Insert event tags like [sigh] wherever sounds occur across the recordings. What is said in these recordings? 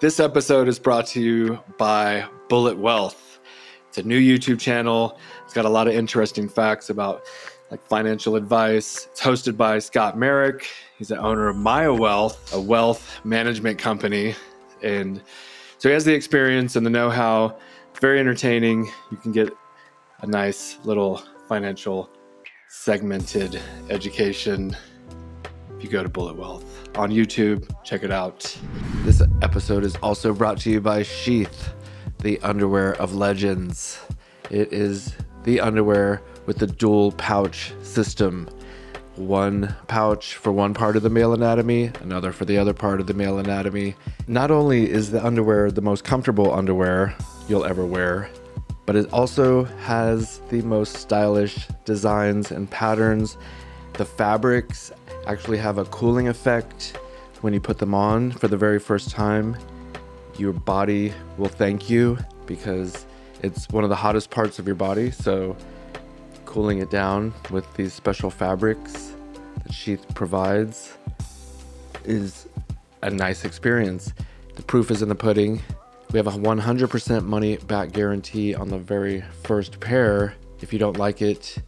This episode is brought to you by Bullet Wealth. It's a new YouTube channel. It's got a lot of interesting facts about like financial advice. It's hosted by Scott Merrick. He's the owner of Maya Wealth, a wealth management company. And so he has the experience and the know-how. Very entertaining. You can get a nice little financial segmented education if you go to Bullet Wealth on YouTube. Check it out. This episode is also brought to you by Sheath, the underwear of legends. It is the underwear with the dual pouch system. One pouch for one part of the male anatomy, another for the other part of the male anatomy. Not only is the underwear the most comfortable underwear you'll ever wear, but it also has the most stylish designs and patterns. The fabrics actually have a cooling effect when you put them on for the very first time. Your body will thank you because it's one of the hottest parts of your body. So, cooling it down with these special fabrics that Sheath provides is a nice experience. The proof is in the pudding. We have a 100% money back guarantee on the very first pair. If you don't like it,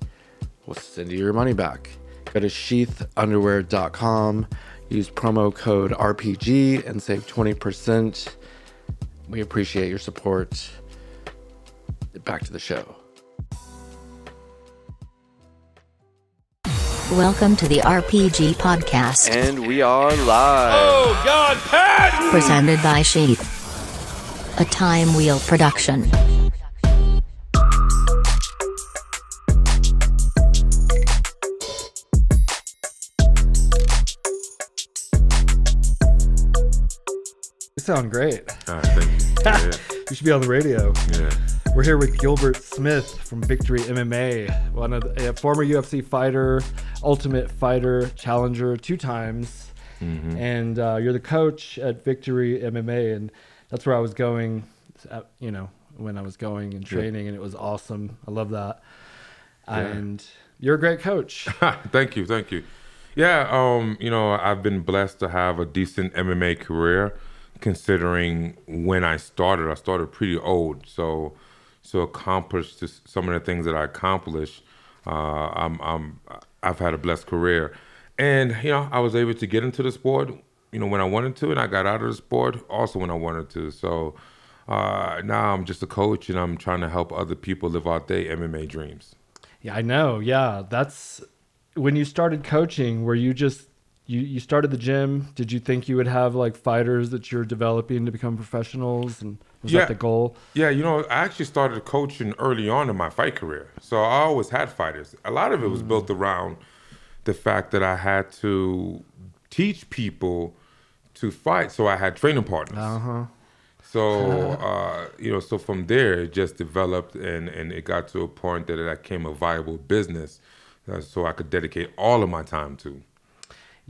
we'll send you your money back. Go to sheathunderwear.com, use promo code RPG, and save 20%. We appreciate your support. Back to the show. Welcome to the RPG Podcast, And we are live. Oh God, Pat! presented by Sheath. A Time Wheel production. You sound great. Right, thank you. [laughs] You should be on the radio. Yeah, yeah. We're here with Gilbert Smith from Victory MMA, one of the, a former UFC fighter, Ultimate Fighter challenger two times, Mm-hmm. and uh, you're the coach at Victory MMA, and that's where I was going. uh, You know, when I was going and training, and it was awesome. I love that. And you're a great coach. [laughs] thank you, thank you. Yeah, um, you know, I've been blessed to have a decent MMA career, considering when I started. I started pretty old, so so accomplished some of the things that I accomplished. Uh, I'm, I'm I've had a blessed career, and you know, I was able to get into the sport, you know, when I wanted to, and I got out of the sport also when I wanted to. So. Uh, now I'm just a coach, and I'm trying to help other people live out their MMA dreams. Yeah, I know. Yeah, that's when you started coaching. Were you just you you started the gym? Did you think you would have like fighters that you're developing to become professionals, and was Yeah. that the goal? Yeah, you know, I actually started coaching early on in my fight career. So I always had fighters. A lot of it was built around the fact that I had to teach people to fight. So I had training partners. Uh huh. So, [laughs] uh, you know, so from there, it just developed and, and it got to a point that it became a viable business. uh, so I could dedicate all of my time to.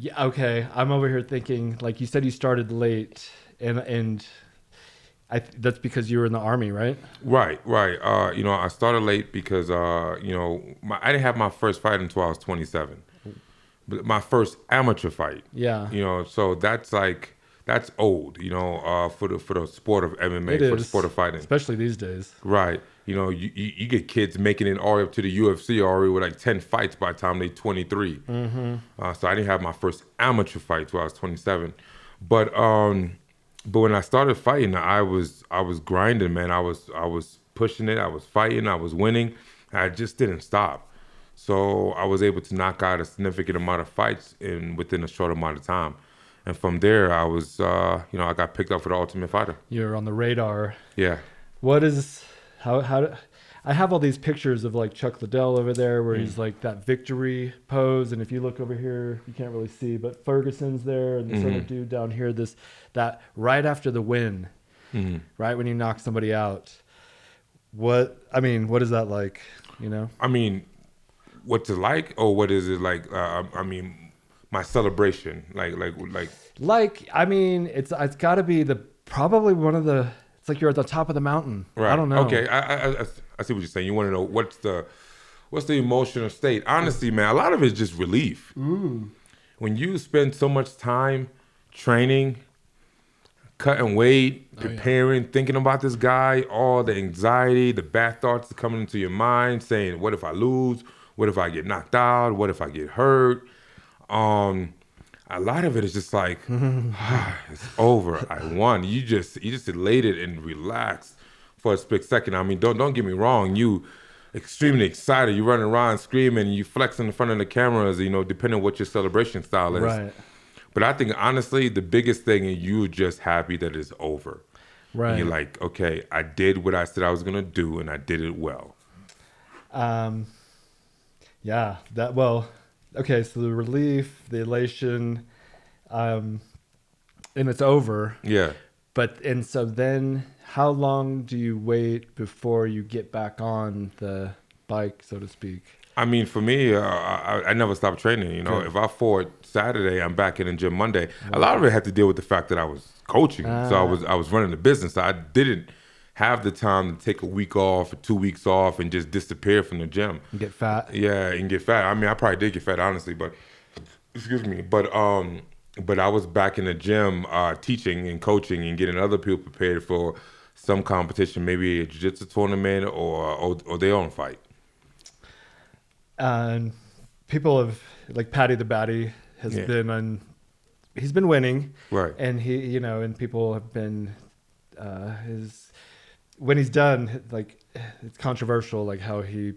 Yeah. Okay. I'm over here thinking like you said you started late, and and I th- that's because you were in the army, right? Right, right. Uh, you know, I started late because uh, you know, my, I didn't have my first fight until I was 27. But my first amateur fight. Yeah. You know, so that's like that's old. You know, uh, for the for the sport of MMA, It for the sport of fighting. especially these days. Right. You know, you, you, you get kids making it all the way up to the UFC already with like 10 fights by the time they're 23. Mm-hmm. Uh, so I didn't have my first amateur fight till I was 27. But um, but when I started fighting, I was I was grinding, man. I was I was pushing it. I was fighting. I was winning. I just didn't stop. So I was able to knock out a significant amount of fights in within a short amount of time. And from there, I was, uh, you know, I got picked up for the Ultimate Fighter. You're on the radar. Yeah. What is how how do, I have all these pictures of like Chuck Liddell over there where he's like that victory pose and if you look over here you can't really see but Ferguson's there and this other dude down here this that right after the win right when you knock somebody out what I mean what is that like you know I mean, what's it like, or what is it like? Uh, I mean, my celebration, like, like, like. like I mean it's it's got to be the probably one of the it's like you're at the top of the mountain Right. I don't know Okay, I, I, I, see what you're saying. You want to know what's the, what's the emotional state? Honestly, man, a lot of it's just relief. When you spend so much time training, cutting weight, oh, preparing, thinking about this guy, all the anxiety, the bad thoughts coming into your mind, saying, "What if I lose? What if I get knocked out? What if I get hurt?" Um, a lot of it is just like, "Ah, [laughs] [sighs] it's over. I won. You just you just elated and relaxed for a split second. I mean, don't don't get me wrong. You extremely excited. You running around screaming. You flexing in front of the cameras. You know, depending on what your celebration style is. Right. But I think honestly, the biggest thing is you just happy that it's over. Right. And you're like, okay, I did what I said I was gonna do, and I did it well. Um, yeah, that well, okay. So the relief, the elation, um, and it's over. Yeah. But and so then, how long do you wait before you get back on the bike, so to speak? I mean, for me, uh, I, I never stopped training. You know, Good. if I fought Saturday, I'm back in the gym Monday. A lot of it had to deal with the fact that I was coaching, so I Ah. was I was running the business. I didn't have the time to take a week off or two weeks off and just disappear from the gym. You get fat. Yeah, and get fat. I mean, I probably did get fat, honestly, but excuse me. But um, but I was back in the gym, uh, teaching and coaching and getting other people prepared for some competition, maybe a jiu-jitsu tournament or or, or their own fight. and people have like Paddy the Baddy has Yeah. been on. He's been winning, Right. And he, you know, and people have been uh, his when he's done, like it's controversial, like how he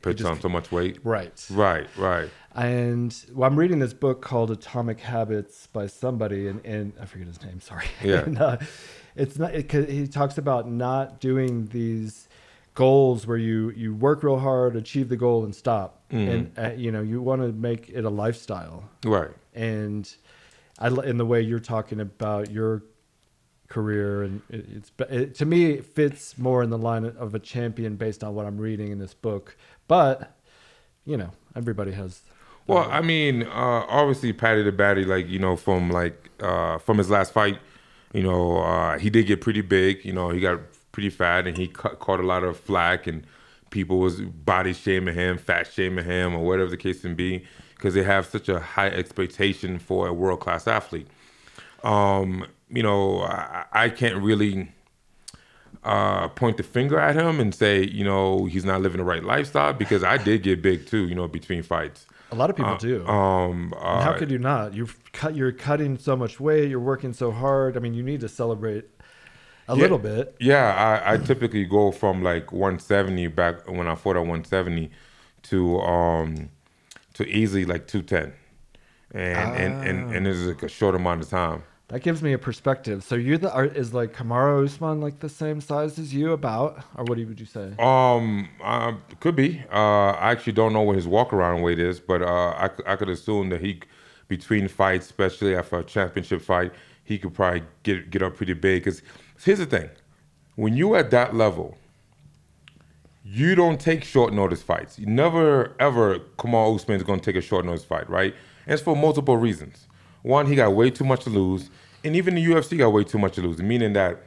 Puts just- on so much weight. right. Right, right. And well, I'm reading this book called Atomic Habits by somebody, and, and I forget his name. Sorry. [laughs] Yeah. and, uh, it's not. It, he talks about not doing these goals where you you work real hard, achieve the goal, and stop. Mm-hmm. And uh, you know you want to make it a lifestyle. Right. And I in the way you're talking about your career, and it, it's it, to me it fits more in the line of a champion based on what I'm reading in this book. But you know, everybody has. Well, I mean, uh, obviously, Paddy the Baddy, like you know, from like uh, from his last fight, you know, uh, he did get pretty big. You know, he got pretty fat, and he ca- caught a lot of flack, and people was body shaming him, fat shaming him, or whatever the case can be, because they have such a high expectation for a world class athlete. Um, you know, I, I can't really uh, point the finger at him and say, you know, he's not living the right lifestyle because I did get big too, you know, between fights. A lot of people do. Um, uh, how could you not? You've cut. You're cutting so much weight. You're working so hard. I mean, you need to celebrate a Yeah. little bit. Yeah, I, I typically go from like 170 back when I fought at 170 to um to easily like 210, and and and and it's like a short amount of time. That gives me a perspective. So you're the are, is like Kamaru Usman like the same size as you about, or what would you say? Um, uh, could be. Uh, I actually don't know what his walk around weight is, but uh, I could assume that he, between fights, especially after a championship fight, he could probably get get up pretty big. Because here's the thing, when you at that level, you don't take short notice fights. You never ever Kamal Usman is going to take a short notice fight, right? And it's for multiple reasons. One, he got way too much to lose, and even the UFC got way too much to lose. Meaning that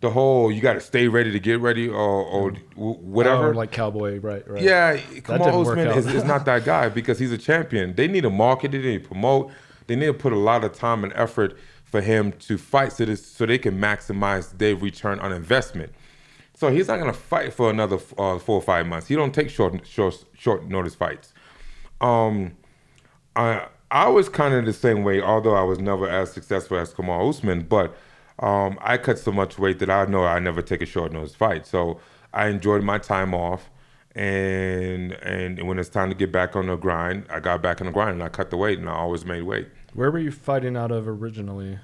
the whole you got to stay ready to get ready or, or whatever. Oh, like cowboy, right? Right. Yeah, Kamal work Usman is, is not that guy [laughs] because he's a champion. They need to market it, they need to promote, they need to put a lot of time and effort for him to fight so, this, so they can maximize their return on investment. So he's not gonna fight for another uh, four or five months. He don't take short short short notice fights. Um, I I was kind of the same way, although I was never as successful as Kamal Usman. But um, I cut so much weight that I know I never take a short notice fight. So I enjoyed my time off, and and when it's time to get back on the grind, I got back on the grind and I cut the weight, and I always made weight. Where were you fighting out of originally?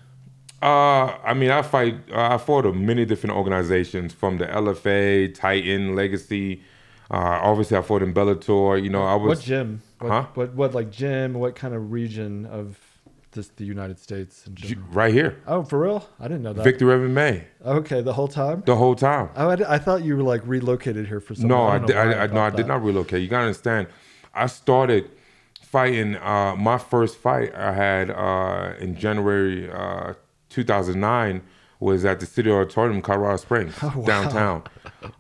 Uh, I mean, I fight. Uh, I fought at many different organizations, from the LFA, Titan, Legacy. Uh, obviously, I fought in Bellator. You know, I was. What gym? What, Huh? what what like gym? What kind of region of just the United States in right here, Oh, for real? I didn't know that. Victory MMA, Okay, the whole time. the whole time. Oh, I, I thought you were like relocated here for some. No, I, don't did, I, I, no, I did not relocate. You gotta understand. I started fighting. Uh, my first fight I had uh, in January uh, 2009 was at the City Auditorium, Colorado Springs, [laughs] Oh, wow. downtown.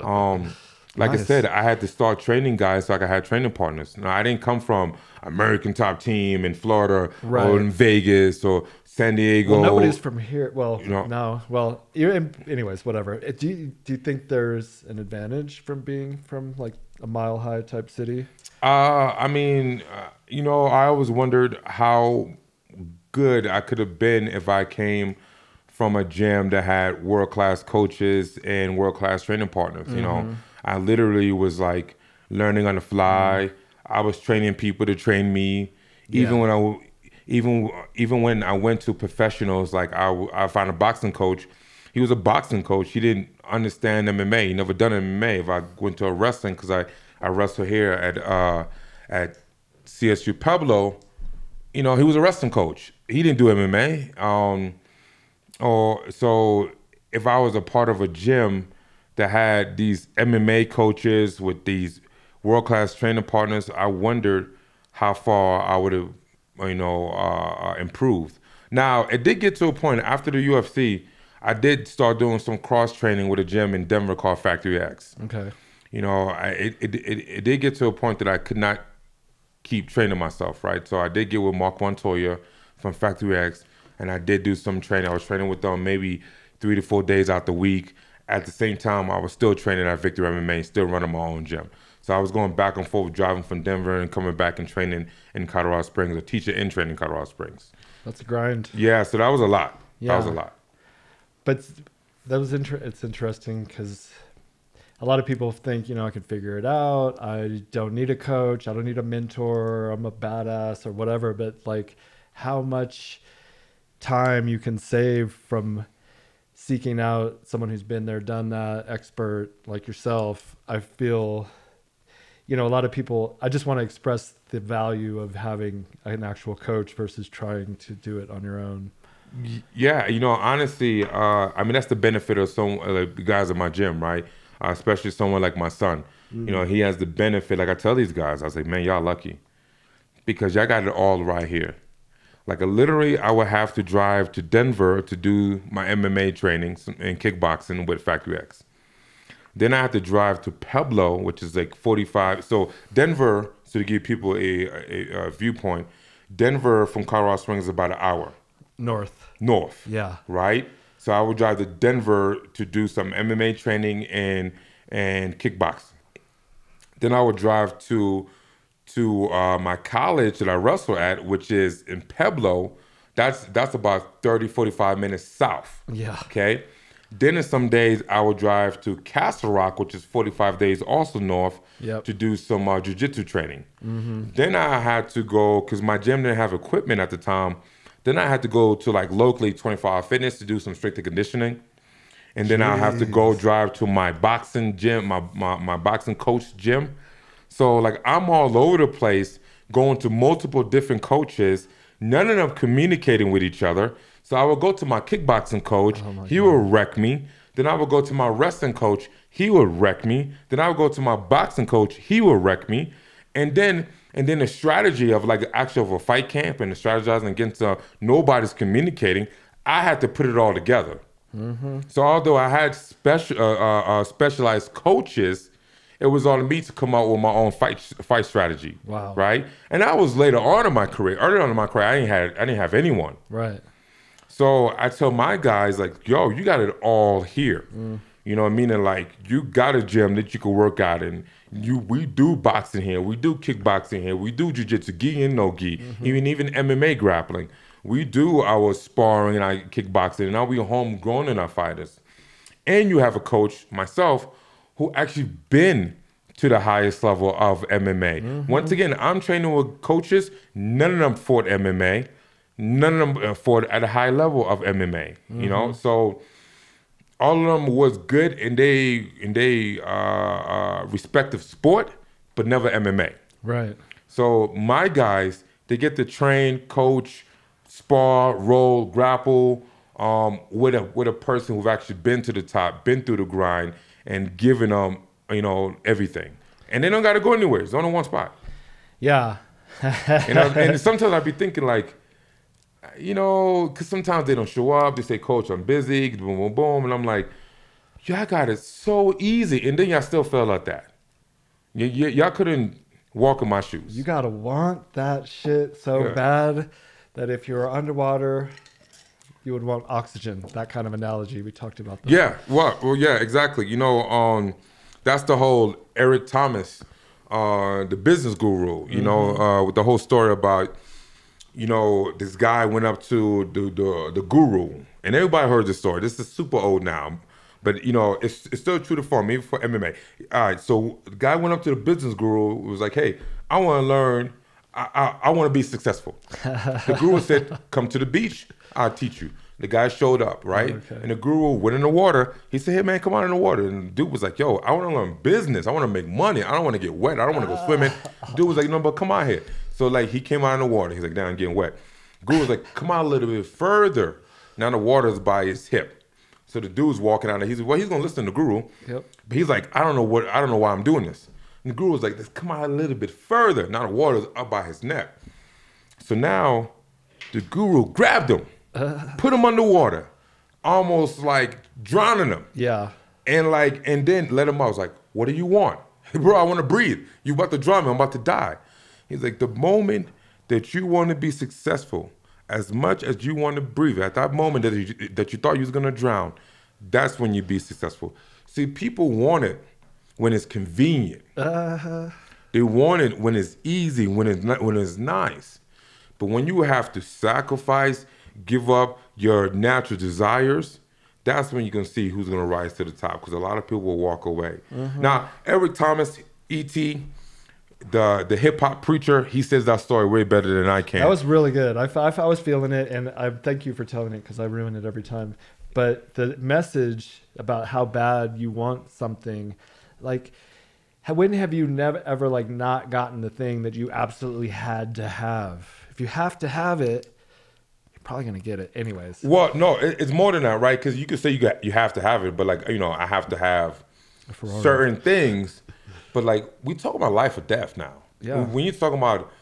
Um, Like I said, I had to start training guys so I could have training partners. Now, I didn't come from American top team in Florida Right. or in Vegas or San Diego. Well, nobody's from here. Well, You know- no. Well, you're, anyways, whatever. Uh, Do you, do you think there's an advantage from being from like a mile high type city? Uh, I mean, uh, you know, I always wondered how good I could have been if I came from a gym that had world class coaches and world class training partners. You know, I literally was like learning on the fly. I was training people to train me. Even Yeah. when I, even even when I went to professionals, like I, I found a boxing coach. He was a boxing coach. He didn't understand MMA. He never done MMA. If I went to a wrestling, because I I wrestle here at uh at CSU Pueblo, you know, he was a wrestling coach. He didn't do MMA. Um, or so if I was a part of a gym that had these MMA coaches with these world class training partners, I wondered how far I would have, you know, uh, uh, improved. Now it did get to a point after the UFC. I did start doing some cross training with a gym in Denver called Factory X Okay. you know, I, it, it, it, it did get to a point that I could not keep training myself, right? So I did get with Marc Montoya from Factory X, and I did do some training. I was training with them maybe three to four days out the week. At the same time, I was still training at Victory MMA, still running my own gym. So I was going back and forth, driving from Denver and coming back and training in Colorado Springs, a teacher in training in Colorado Springs. That's a grind. Yeah, so that was a lot. Yeah. That was a lot. But that was inter- it's interesting because a lot of people think, you know, I can figure it out. I don't need a coach. I don't need a mentor. I'm a badass or whatever. But like how much time you can save from seeking out someone who's been there, done that, expert like yourself. I feel, you know, a lot of people, I just want to express the value of having an actual coach versus trying to do it on your own. Yeah, you know, honestly, uh, I mean that's the benefit of some uh, guys at my gym, right? Uh, especially someone like my son. You know, he has the benefit. Like I tell these guys, I was like, man, y'all lucky because y'all got it all right here. Like literally, I would have to drive to Denver to do my MMA training and kickboxing with Factory X. Then I have to drive to Pueblo, which is like 45. So Denver, so to give people a, a, a viewpoint, Denver from Colorado Springs is about an hour North. north. Yeah. Right. So I would drive to Denver to do some MMA training and and kickboxing. Then I would drive to to uh, my college that I wrestle at, which is in Pueblo. That's that's about 30, 45 minutes south. Yeah. Okay. Then in some days I would drive to Castle Rock, which is 45 days also north, Yep. to do some uh, jiu-jitsu training. Then I had to go because my gym didn't have equipment at the time. Then I had to go to like locally 24 Hour Fitness to do some strength conditioning, and then I have to go drive to my boxing gym, my, my my boxing coach gym. So like I'm all over the place, going to multiple different coaches, none of them communicating with each other. So I would go to my kickboxing coach, he would wreck me. Then I would go to my wrestling coach, he would wreck me. Then I would go to my boxing coach, he would wreck me. And then and then the strategy of like actually of a fight camp and the strategizing against uh, nobody's communicating, I had to put it all together. So although I had special uh, uh, uh, specialized coaches, it was on me to come out with my own fight fight strategy. Wow. Right. And that was later on in my career. Early on in my career, I didn't had I didn't have anyone. Right. So I tell my guys like, yo, you got it all here. Mm. You know, what I'm meaning like you got a gym that you can work out in. You we do boxing here, we do kickboxing here, we do jujitsu, gi and no gi, mm-hmm. even even MMA grappling. We do our sparring and our kickboxing, and now we homegrown in our fighters. And you have a coach, myself, who actually been to the highest level of MMA. Once again, I'm training with coaches. None of them fought MMA. None of them uh, fought at a high level of MMA. You know, so all of them was good in they in they uh, uh, respective sport, but never MMA. Right. So my guys, they get to train, coach, spar, roll, grapple um, with a with a person who've actually been to the top, been through the grind, and giving them you know everything. And they don't got to go anywhere. It's only one spot. Yeah. [laughs] You know, and sometimes I'd be thinking like, you know, because sometimes they don't show up. They say, "Coach, I'm busy." Boom, boom, boom, and I'm like, y'all got it so easy, and then y'all still fell at that. Y- y- y'all couldn't walk in my shoes. You gotta want that shit so Yeah. bad that if you're underwater, you would want oxygen. That kind of analogy. We talked about that. Yeah, well, well, yeah, exactly. You know, um, that's the whole Eric Thomas, uh, the business guru. You know, uh, with the whole story about, you know, this guy went up to the the, the guru, and everybody heard the story. This is super old now, but you know, it's it's still true to form, even for MMA. All right, so the guy went up to the business guru, was like, "Hey, I want to learn." I, I, I want to be successful. the guru said, "Come to the beach. I'll teach you." The guy showed up, right? Okay. And the guru went in the water. He said, "Hey man, come on in the water." And the dude was like, "Yo, I want to learn business. I want to make money. I don't want to get wet. I don't want to go swimming." Ah. Dude was like, "No, but come out here." So like he came out in the water. He's like, "Now I'm getting wet." Guru was like, "Come out a little bit further." Now the water's by his hip. So the dude's walking out there. He's like, well, he's gonna listen to the guru. Yep. But he's like, I don't know what I don't know why I'm doing this. And the guru was like, let's come out a little bit further. Now the water's up by his neck. So now the guru grabbed him, put him underwater, almost like drowning him. Yeah. And like, and then let him out. I was like, what do you want? [laughs] Bro, I want to breathe. You about to drown me. I'm about to die. He's like, the moment that you want to be successful, as much as you want to breathe, at that moment that you, that you thought you was going to drown, that's when you be successful. See, people want it when it's convenient. Uh-huh. They want it when it's easy, when it's when it's nice. But when you have to sacrifice, give up your natural desires, that's when you can see who's going to rise to the top. Because a lot of people will walk away. Mm-hmm. Now, Eric Thomas, E.T., the the hip hop preacher, he says that story way better than I can. That was really good. I I was feeling it, and I thank you for telling it because I ruin it every time. But the message about how bad you want something, like, when have you never ever like not gotten the thing that you absolutely had to have? If you have to have it, probably gonna get it anyways. well, no, it, it's more than that, right? Because you could say you got you have to have it, but like you know, I have to have certain things. But like we talk about life or death now. Yeah. When, you're talking about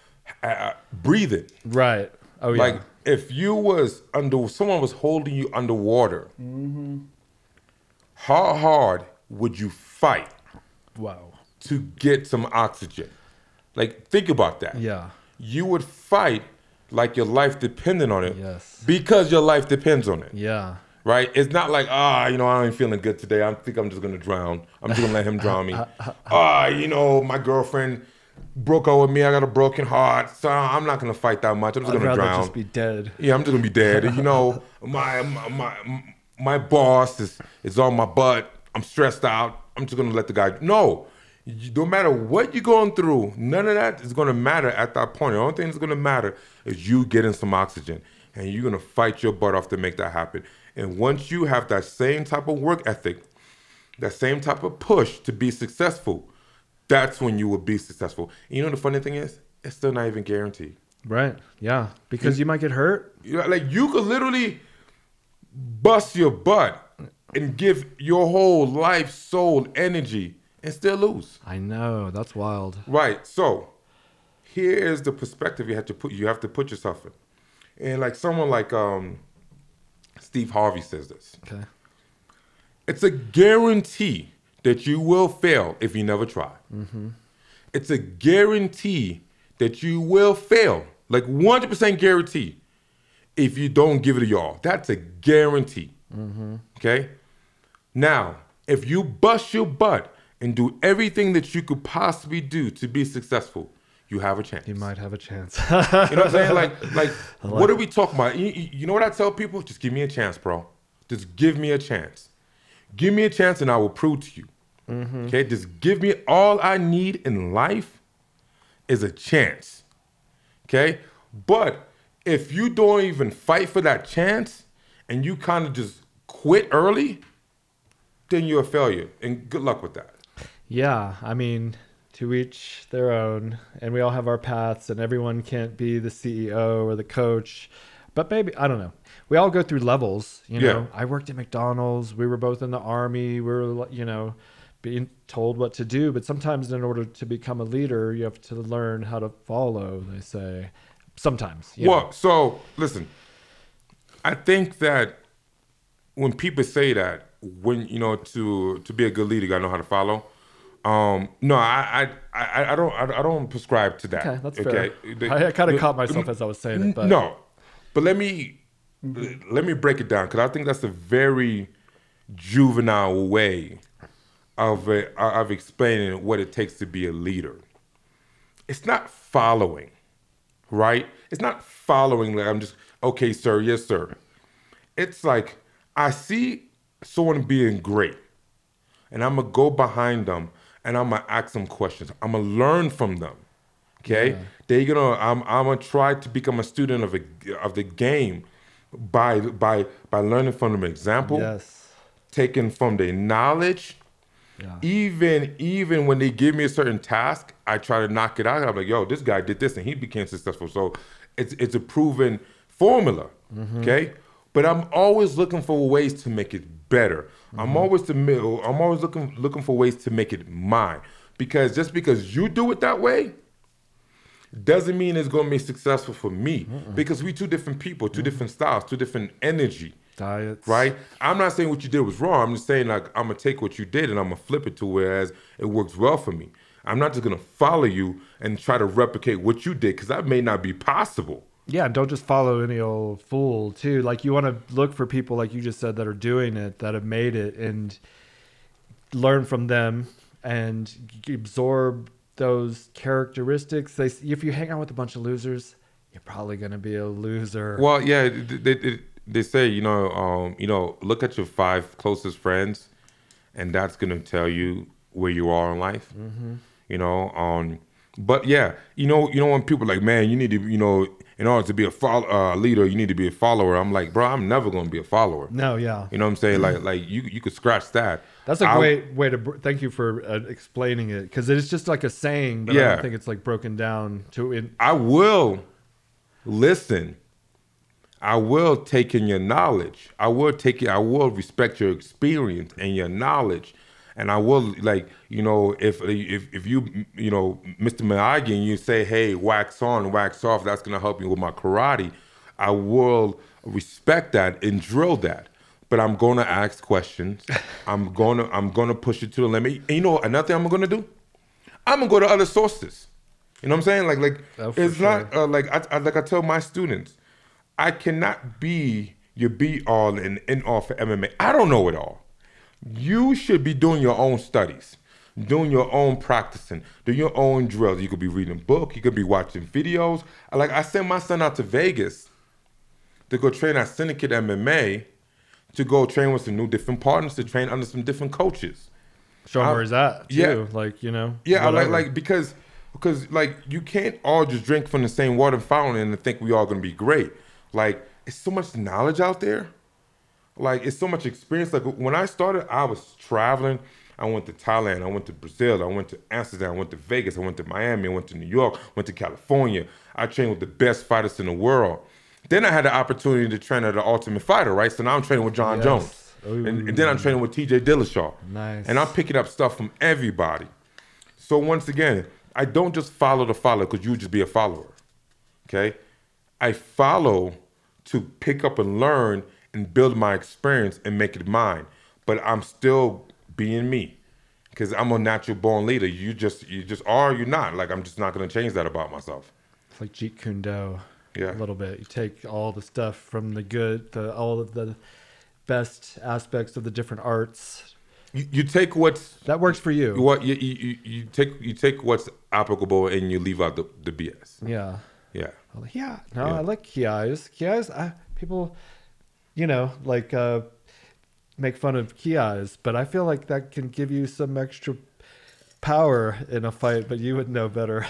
uh, breathing, Right. Oh yeah. Like if you was under someone was holding you underwater, Mm-hmm. how hard would you fight wow. to get some oxygen? Like think about that. Yeah. You would fight like your life depended on it. Yes. Because your life depends on it. Yeah. Right? It's not like, ah, you know, I ain't feeling good today. I think I'm just gonna drown. I'm just gonna let him drown me. [laughs] Ah, you know, my girlfriend broke up with me. I got a broken heart. So I'm not gonna fight that much. I'm just I'd gonna drown. just be dead. Yeah, I'm just gonna be dead. you know, [laughs] my, my my my boss is is on my butt. I'm stressed out. I'm just gonna let the guy. No, no matter what you're going through, none of that is gonna matter at that point. The only thing that's gonna matter is you getting some oxygen, and you're gonna fight your butt off to make that happen. And once you have that same type of work ethic, that same type of push to be successful, that's when you will be successful. And you know the funny thing is, it's still not even guaranteed. Right. Yeah. Because you might get hurt. You know, like you could literally bust your butt and give your whole life, soul, energy, and still lose. I know. That's wild. Right. So here is the perspective you have to put you have to put yourself in. And like someone like um Steve Harvey says this. Okay. It's a guarantee that you will fail if you never try. It's a guarantee that you will fail, like 100% guarantee, if you don't give it a y'all. That's a guarantee. Okay? Now, if you bust your butt and do everything that you could possibly do to be successful, you have a chance. You might have a chance. You know what I'm saying? [laughs] Like, like, what are we talking about? You, you you know what I tell people? Just give me a chance, bro. Just give me a chance. Give me a chance, and I will prove to you. Mm-hmm. Okay, just give me all I need in life is a chance. Okay, but if you don't even fight for that chance and you kind of just quit early, then you're a failure. And good luck with that. Yeah, I mean, to each their own, and we all have our paths, and everyone can't be the CEO or the coach. But maybe I don't know. We all go through levels, you know. Yeah. I worked at McDonald's. We were both in the army. We were, you know, being told what to do. But sometimes, in order to become a leader, you have to learn how to follow. They say, sometimes. you know. Well, so listen, I think that when people say that, when you know to to be a good leader, you gotta know how to follow. Um, no, I I, I, I don't I, don't prescribe to that. Okay, that's okay? fair. I, I kind of caught myself as I was saying it, but no, but let me let me break it down because I think that's a very juvenile way of uh, of explaining what it takes to be a leader. It's not following, right? It's not following like I'm just okay, sir, yes, sir. It's like I see someone being great, and I'm gonna go behind them and I'm gonna ask them questions. I'm gonna learn from them. Okay, they're gonna. I'm. I'm gonna try to become a student of a, of the game by by by learning from them example, yes, taking from their knowledge. yeah, Even even when they give me a certain task, I try to knock it out. I'm like, yo, this guy did this and he became successful. So it's it's a proven formula. Mm-hmm. Okay, but I'm always looking for ways to make it better. I'm always the middle. I'm always looking looking for ways to make it mine. Because just because you do it that way, doesn't mean it's going to be successful for me. Because we two different people, 2 mm. different styles, two different energy diets, right? I'm not saying what you did was wrong. I'm just saying like I'm gonna take what you did and I'm gonna flip it to whereas it works well for me. I'm not just gonna follow you and try to replicate what you did because that may not be possible. Yeah, and don't just follow any old fool too. Like you want to look for people like you just said that are doing it, that have made it, and learn from them and absorb those characteristics. They, if you hang out with a bunch of losers, you're probably gonna be a loser. Well, yeah, they, they, they say you know, um, you know, look at your five closest friends, and that's gonna tell you where you are in life. You know, um, but yeah, you know, you know when people are like, man, you need to, you know, in order to be a follow, uh, leader, you need to be a follower. I'm like, bro, I'm never gonna be a follower. no, yeah, You know what I'm saying? Like, like you you could scratch that. that's a I- great way to. br- Thank you for uh, explaining it because it's just like a saying, but I Yeah. don't think it's like broken down to in. I will listen. I will take in your knowledge. I will take it. I will respect your experience and your knowledge, and I will like you know if if if you you know Mr. Miyagi and you say hey wax on wax off that's gonna help you with my karate. I will respect that and drill that. But I'm gonna ask questions. [laughs] I'm gonna I'm gonna push it to the limit. And you know another thing I'm gonna do? I'm gonna go to other sources. You know what I'm saying? Like, like Oh, it's not uh, like I, I like I tell my students, I cannot be your be all and end all for MMA. I don't know it all. You should be doing your own studies, doing your own practicing, doing your own drills. You could be reading a book. You could be watching videos. Like I sent my son out to Vegas to go train at Syndicate MMA, to go train with some new different partners, to train under some different coaches. Show where he's at too. yeah. Like you know. Yeah, I like like because because like you can't all just drink from the same water fountain and think we all gonna be great. Like it's so much knowledge out there. Like it's so much experience. Like when I started, I was traveling. I went to Thailand. I went to Brazil. I went to Amsterdam. I went to Vegas. I went to Miami. I went to New York. Went to California. I trained with the best fighters in the world. Then I had the opportunity to train at the Ultimate Fighter, right? So now I'm training with Jon Yes. Jones, oh, and, and then I'm training with T.J. Dillashaw. Nice. And I'm picking up stuff from everybody. So once again, I don't just follow the follower because you just be a follower. Okay? I follow to pick up and learn and build my experience and make it mine. But I'm still being me. Because I'm a natural born leader. You just you just are you're not. Like I'm just not gonna change that about myself. It's like Jeet Kune Do. Yeah. A little bit. You take all the stuff from the good, the all of the best aspects of the different arts. You, you take what's That works for you. what you, you, you- take you take what's applicable and you leave out the, the BS. Yeah. Yeah. Like, yeah. No, Yeah. I like Kiais. Kiais, I, people, you know, like uh, make fun of Kias, but I feel like that can give you some extra power in a fight, but you would know better.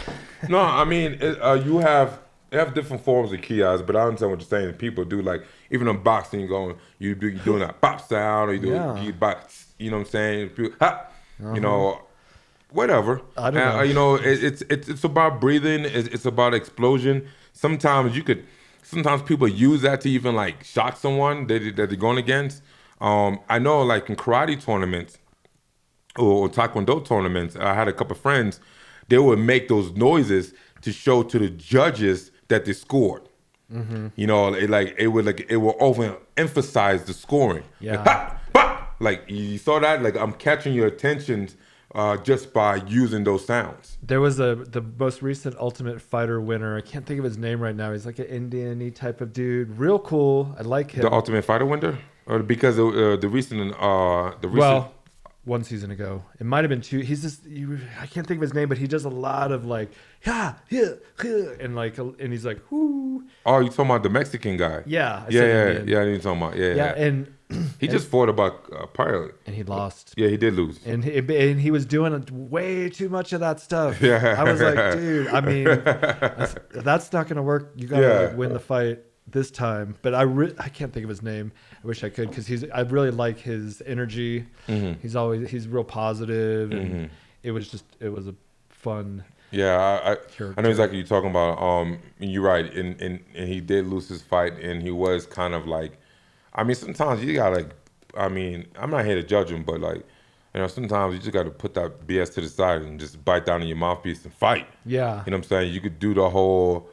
no, I mean, it, uh, you have you have different forms of Kias, but I understand what you're saying. People do like even in boxing, you going you do you doing that pop sound or you do Yeah. Uh-huh. you box. You know what I'm saying? People, ha, You know, whatever. I don't Uh, know. you know, it, it's it's it's about breathing. It's, it's about explosion. Sometimes you could. Sometimes people use that to even like shock someone that, that they're going against. Um, I know, like in karate tournaments, or, or taekwondo tournaments, I had a couple of friends. They would make those noises to show to the judges that they scored. Mm-hmm. You know, it like it would like it will overemphasize the scoring. Yeah. Like, like you saw that like I'm catching your attention uh, just by using those sounds. There was a the most recent Ultimate Fighter winner. I can't think of his name right now. He's like an Indian type of dude. Real cool. I like him. The Ultimate Fighter winner, or because of, uh, the recent uh the recent. well, one season ago. It might have been two. He's just you, I can't think of his name, but he does a lot of like yeah yeah, yeah and like and he's like whoo oh, you talking about the Mexican guy? yeah I yeah, yeah, Indian. yeah. You talking about yeah, yeah yeah. and [clears throat] he just fought about a pirate. and he lost. Yeah, he did lose. And he, and he was doing way too much of that stuff. [laughs] Yeah. I was like, dude, I mean, that's, that's not to work. You got to Yeah. like win the fight this time. But I re- I can't think of his name. I wish I could because he's I really like his energy. Mm-hmm. He's always he's real positive, and it was just it was a fun. Yeah, I, I, I know exactly what you're talking about. Um, you're right, and, and and he did lose his fight, and he was kind of like, I mean, sometimes you gotta, I mean, I'm not here to judge him, but like, you know, sometimes you just gotta put that BS to the side and just bite down on your mouthpiece and fight. Yeah. You know what I'm saying? You could do the whole,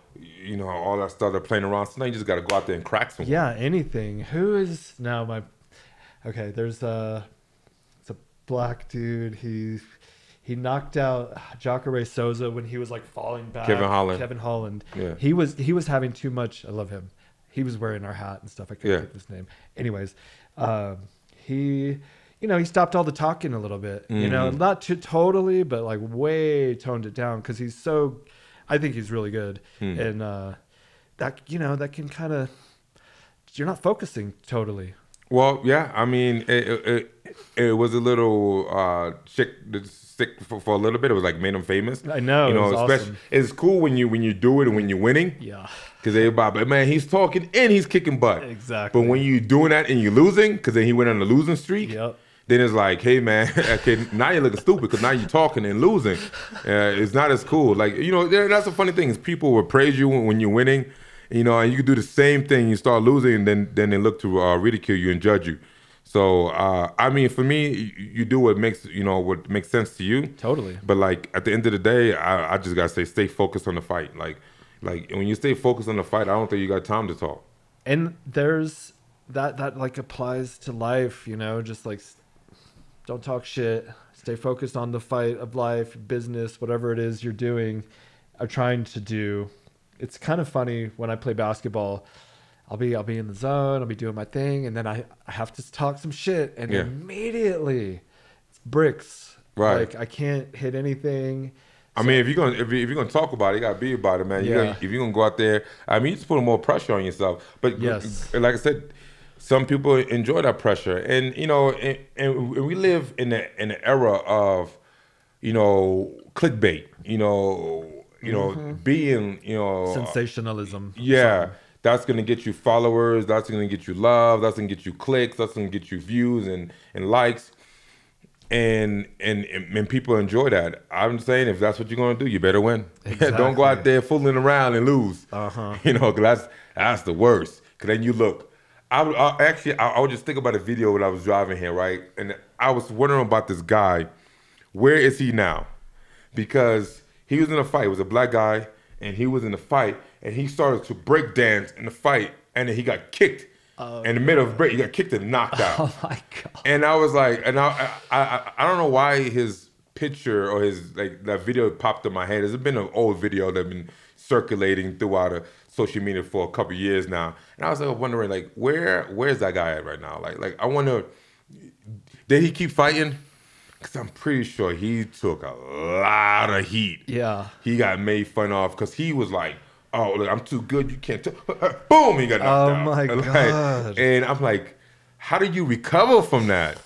you know, all that stuff they're playing around. So now you just gotta go out there and crack some. Yeah, anything. Who is now my? Okay, there's a. It's a black dude. He he knocked out Jacare Souza when he was like falling back. Kevin Holland. Kevin Holland. Yeah. He was he was having too much. I love him. He was wearing our hat and stuff. I can't Yeah. think of his name. Anyways, um, he. You know, he stopped all the talking a little bit. You know, Mm-hmm. not to totally, but like way toned it down because he's so. I think he's really good, Hmm. and uh, that you know that can kind of you're not focusing totally. Well, yeah, I mean, it it, it, it was a little uh, chick stick for, for a little bit. It was like made him famous. I know, You know, especially awesome. it's cool when you when you do it and when you're winning. Yeah. Because everybody, but man, he's talking and he's kicking butt. Exactly. But when you're doing that and you're losing, because then he went on a losing streak. Yep. Then it's like, hey man, [laughs] okay, now you're looking stupid because now you're talking and losing. Uh, it's not as cool. Like you know, that's the funny thing is people will praise you when, when you're winning, you know, and you can do the same thing. You start losing, and then then they look to uh, ridicule you and judge you. So uh, I mean, for me, you, you do what makes you know what makes sense to you. Totally. But like at the end of the day, I, I just gotta say, stay focused on the fight. Like, like when you stay focused on the fight, I don't think you got time to talk. And there's that that like applies to life, you know, just like don't talk shit. Stay focused on the fight of life, business, whatever it is you're doing or trying to do. It's kind of funny when I play basketball. I'll be I'll be in the zone, I'll be doing my thing, and then I, I have to talk some shit and Yeah. immediately it's bricks. Right. Like I can't hit anything. I mean, if you're gonna if you're gonna talk about it, you gotta be about it, man. You Yeah. gotta, if you're gonna go out there, I mean, you just put more pressure on yourself. But Yes. like I said, some people enjoy that pressure, and you know, and, and we live in the in the era of, you know, clickbait. You know, you know, Mm-hmm. being you know Sensationalism. Yeah, that's gonna get you followers. That's gonna get you love. That's gonna get you clicks. That's gonna get you views and and likes. And and and people enjoy that. I'm saying if that's what you're gonna do, you better win. [laughs] Don't go out there fooling around and lose. Uh-huh. [laughs] You know, cause that's that's the worst. Cause then you look. I, I actually I, I would just think about a video when I was driving here, right? And I was wondering about this guy. Where is he now? because he was in a fight. It was a black guy, and he was in a fight, and he started to break dance in the fight, and then he got kicked in the middle of break. He got kicked and knocked [laughs] out. Oh my god. And I was like, and I, I, I, I don't know why his picture or his like that video popped in my head. It's been an old video that's been circulating throughout uh social media for a couple years now. And I was like wondering, like, where, where's that guy at right now? Like, like I wonder, did he keep fighting? Because I'm pretty sure he took a lot of heat. Yeah. He got made fun of because he was like, "Oh, look, I'm too good. You can't." T-. [laughs] Boom! He got knocked Oh out. my [laughs] Like, God. and I'm like, how do you recover from that?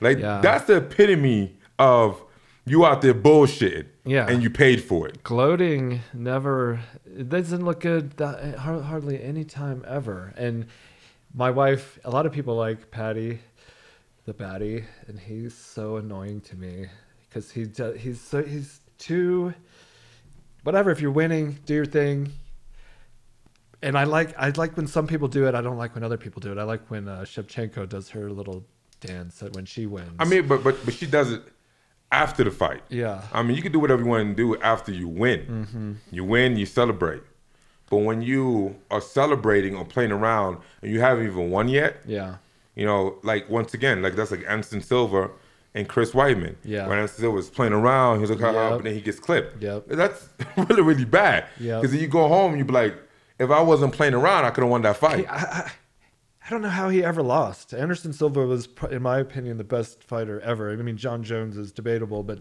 Like Yeah. that's the epitome of you out there bullshitting. Yeah. And you paid for it. gloating never it doesn't look good that hardly any time ever and my wife a lot of people like paddy the baddy and he's so annoying to me because he do- he's so he's too whatever if you're winning do your thing and i like i like when some people do it i don't like when other people do it i like when uh, shevchenko does her little dance when she wins I mean, but but but she does it after the fight. yeah I mean, you can do whatever you want to do after you win. Mm-hmm. You win, you celebrate. But when you are celebrating or playing around and you haven't even won yet, yeah You know, like once again, like that's like Anderson Silva and Chris Weidman. Yeah. When Anderson Silva was playing around, he's like, Yep. but then he gets clipped. Yep. That's [laughs] really, really bad. Yep. Because then you go home, you be like, if I wasn't playing around, I could have won that fight. I don't know how he ever lost. Anderson Silva was, in my opinion, the best fighter ever. I mean, Jon Jones is debatable, but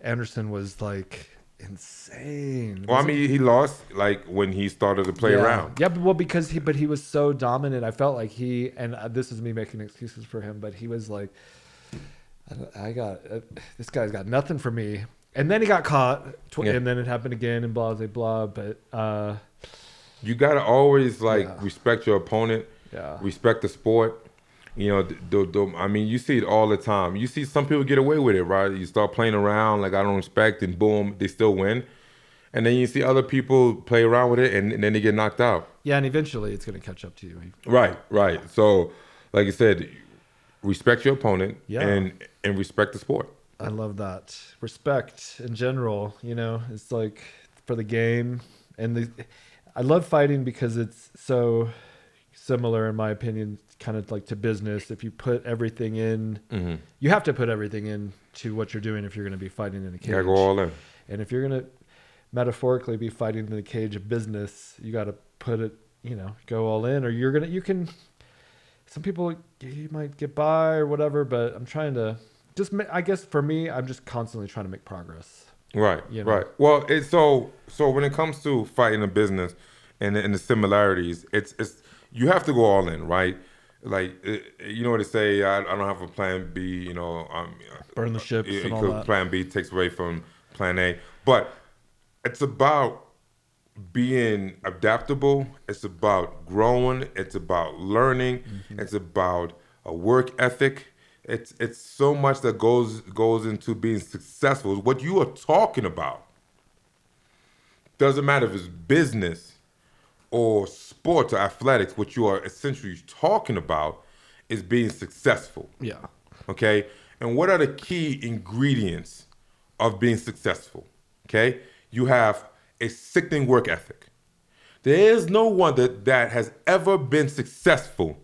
Anderson was like insane. Well, I Wasn't mean, he lost like when he started to play yeah. around. Yeah, but well, because he, but he was so dominant. I felt like he, and uh, this is me making excuses for him, but he was like, I, I got uh, this guy's got nothing for me. And then he got caught, tw- Yeah. and then it happened again, and blah blah blah. But uh, You gotta always like Yeah. respect your opponent. Yeah. Respect the sport. You know, the, the, I mean, you see it all the time. You see some people get away with it, right? You start playing around like I don't respect, and boom, they still win. And then you see other people play around with it, and, and then they get knocked out. yeah, and eventually it's gonna catch up to you. Right, right. So, like I said, respect your opponent Yeah. and and respect the sport. I love that respect in general. You know, it's like for the game, and the I love fighting because it's so similar, in my opinion, kind of like to business. If you put everything in, Mm-hmm. you have to put everything in to what you're doing if you're going to be fighting in a cage. Go all in. And if you're going to metaphorically be fighting in the cage of business, you got to put it, you know, go all in, or you're gonna, you can. Some people you might get by or whatever, but I'm trying to just. I guess for me, I'm just constantly trying to make progress. Right, you know? right. Well, it's so so when it comes to fighting a business and and the similarities, it's it's you have to go all in, right? Like it, you know what they say, I, I don't have a plan B. You know, um, Burn the ships it- and all that. Plan B takes away from Plan A, but it's about being adaptable. It's about growing. It's about learning. Mm-hmm. It's about a work ethic. It's it's so much that goes goes into being successful. What you are talking about doesn't matter if it's business or sports or athletics. What you are essentially talking about is being successful. Yeah. Okay. And what are the key ingredients of being successful? Okay. You have a sickening work ethic. There is no one that, that has ever been successful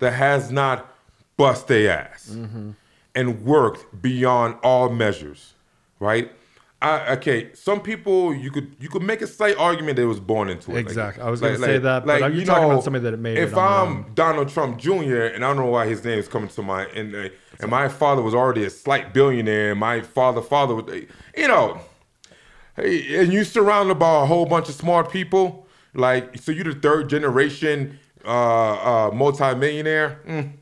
that has not bust their ass mm-hmm. and worked beyond all measures, right? I, okay, some people you could you could make a slight argument they was born into it. Exactly. I was gonna say that, but are you you talking about somebody that made it If I'm? Donald Trump Jr. and I don't know why his name is coming to my and uh, and my father was already a slight billionaire, and my father father was, you know, hey, and you surrounded by a whole bunch of smart people, like so you're the third generation uh, uh, multi-millionaire. Mm,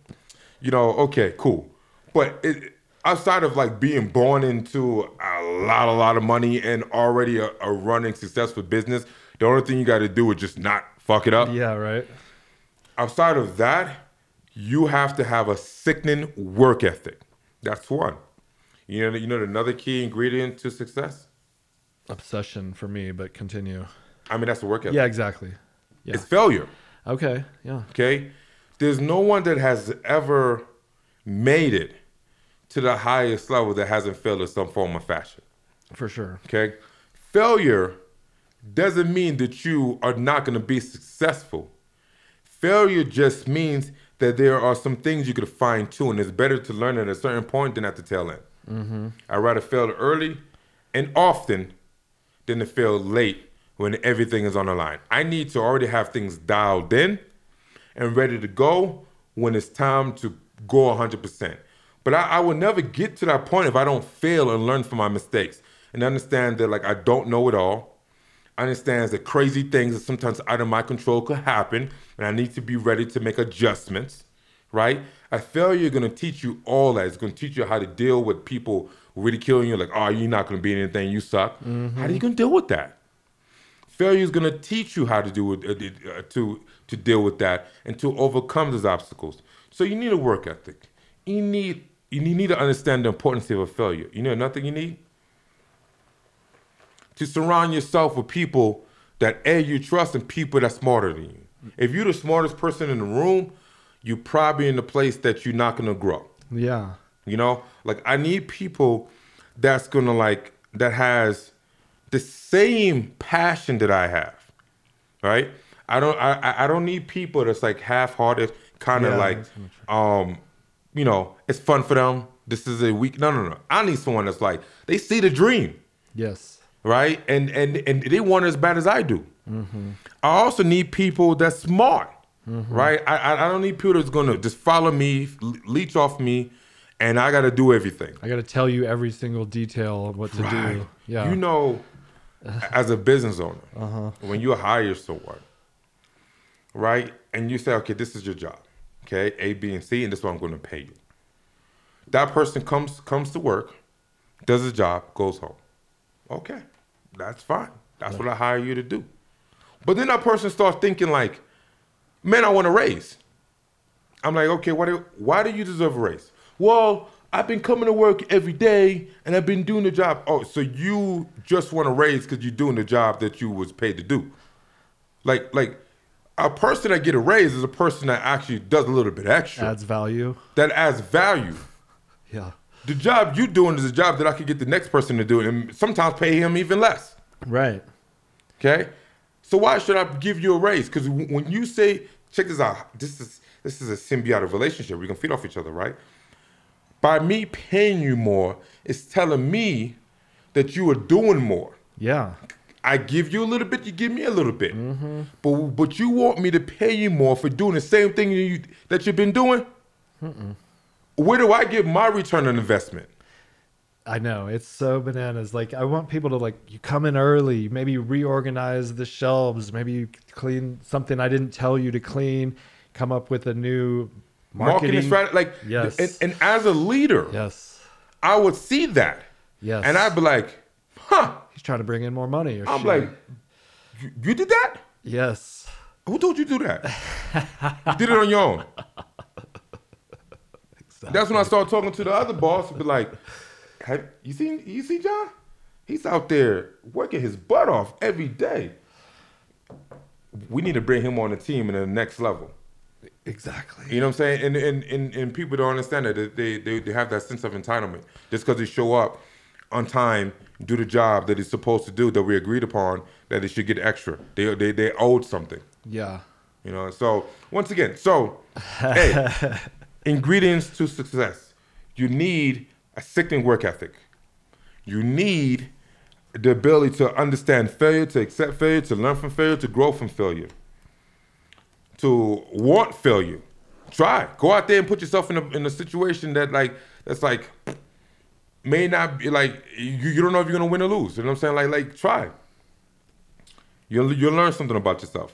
you know, okay, cool, but it, outside of like being born into a lot, a lot of money and already a, a running successful business, the only thing you got to do is just not fuck it up Yeah. Right. outside of that, you have to have a sickening work ethic. That's one. You know, you know another key ingredient to success. Obsession for me, but continue. I mean, that's the work ethic. Yeah. Exactly. Yeah. It's failure. Okay. Yeah. Okay, there's no one that has ever made it to the highest level that hasn't failed in some form or fashion. For sure. Okay, failure doesn't mean that you are not going to be successful. Failure just means that there are some things you could fine tune. It's better to learn at a certain point than at the tail end. Mm-hmm. I'd rather fail early and often than to fail late when everything is on the line. I need to already have things dialed in and ready to go when it's time to go 100%. But I, I will never get to that point if I don't fail and learn from my mistakes and understand that like I don't know it all. I understand that crazy things that sometimes out of my control could happen, and I need to be ready to make adjustments. Right? A failure is gonna teach you all that. It's gonna teach you how to deal with people ridiculing you, like, "Oh, you're not gonna be anything. You suck." How are you gonna deal with that? Failure is gonna teach you how to do it, uh, uh, to to deal with that and to overcome those obstacles. So you need a work ethic. You need you need to understand the importance of a failure. You know another thing you need to surround yourself with people that a you trust and people that's smarter than you. If you're the smartest person in the room, you're probably in the place that you're not gonna grow. Yeah. You know, like I need people that's gonna like that has the same passion that I have, right? I don't I I- don't need people that's like half-hearted kind of Yeah, like, um, you know, it's fun for them. This is a week. No, no, no. I need someone that's like they see the dream, Yes. right? And and and they want it as bad as I do. Mm-hmm. I also need people that's smart, right? I I don't need people that's gonna just follow me, leech off me, and I got to do everything. I got to tell you every single detail of what to Right. do. Yeah. You know, [laughs] as a business owner, Uh-huh. when you hire someone, right, and you say, okay, this is your job, okay, A, B, and C, and this is what I'm going to pay you. That person comes comes to work, does his job, goes home. Okay, that's fine. That's what I hire you to do. But then that person starts thinking like, man, I want a raise. I'm like, okay, why do, why do you deserve a raise? Well, I've been coming to work every day and I've been doing the job. Oh, so you just want a raise because you're doing the job that you was paid to do. Like, like a person that get a raise is a person that actually does a little bit extra. Adds value. that adds value. Yeah. The job you doing is a job that I could get the next person to do and sometimes pay him even less. Right. Okay, so why should I give you a raise? Because when you say, check this out, this is this is a symbiotic relationship. We can feed off each other, right? By me paying you more, it's telling me that you are doing more. Yeah. I give you a little bit, you give me a little bit, but but you want me to pay you more for doing the same thing you, that you've been doing. Where do I get my return on investment? I know it's so bananas. Like I want people to like you come in early, maybe you reorganize the shelves, maybe you clean something I didn't tell you to clean, come up with a new Marketing, marketing, strategy, like Yes. And, and as a leader, Yes. I would see that, Yes. and I'd be like, huh. Trying to bring in more money or shit. I'm shit. like, you, you did that? Yes. Who told you to do that? you did it on your own. Exactly. That's when I started talking to the other boss and be like, Have you seen you see John? He's out there working his butt off every day. We need to bring him on the team in the next level. Exactly. You know what I'm saying? And and, and, and people don't understand that they, they they have that sense of entitlement. Just because they show up on time, do the job that he's supposed to do that we agreed upon, that they should get extra. They they they owed something. Yeah. You know, so once again, so hey, [laughs] ingredients to success. You need a sickening work ethic. You need the ability to understand failure, to accept failure, to learn from failure, to grow from failure. To want failure. Try. Go out there and put yourself in a in a situation that like that's like may not be like you, you don't know if you're gonna win or lose. You know what I'm saying? Like like try. You'll you'll learn something about yourself.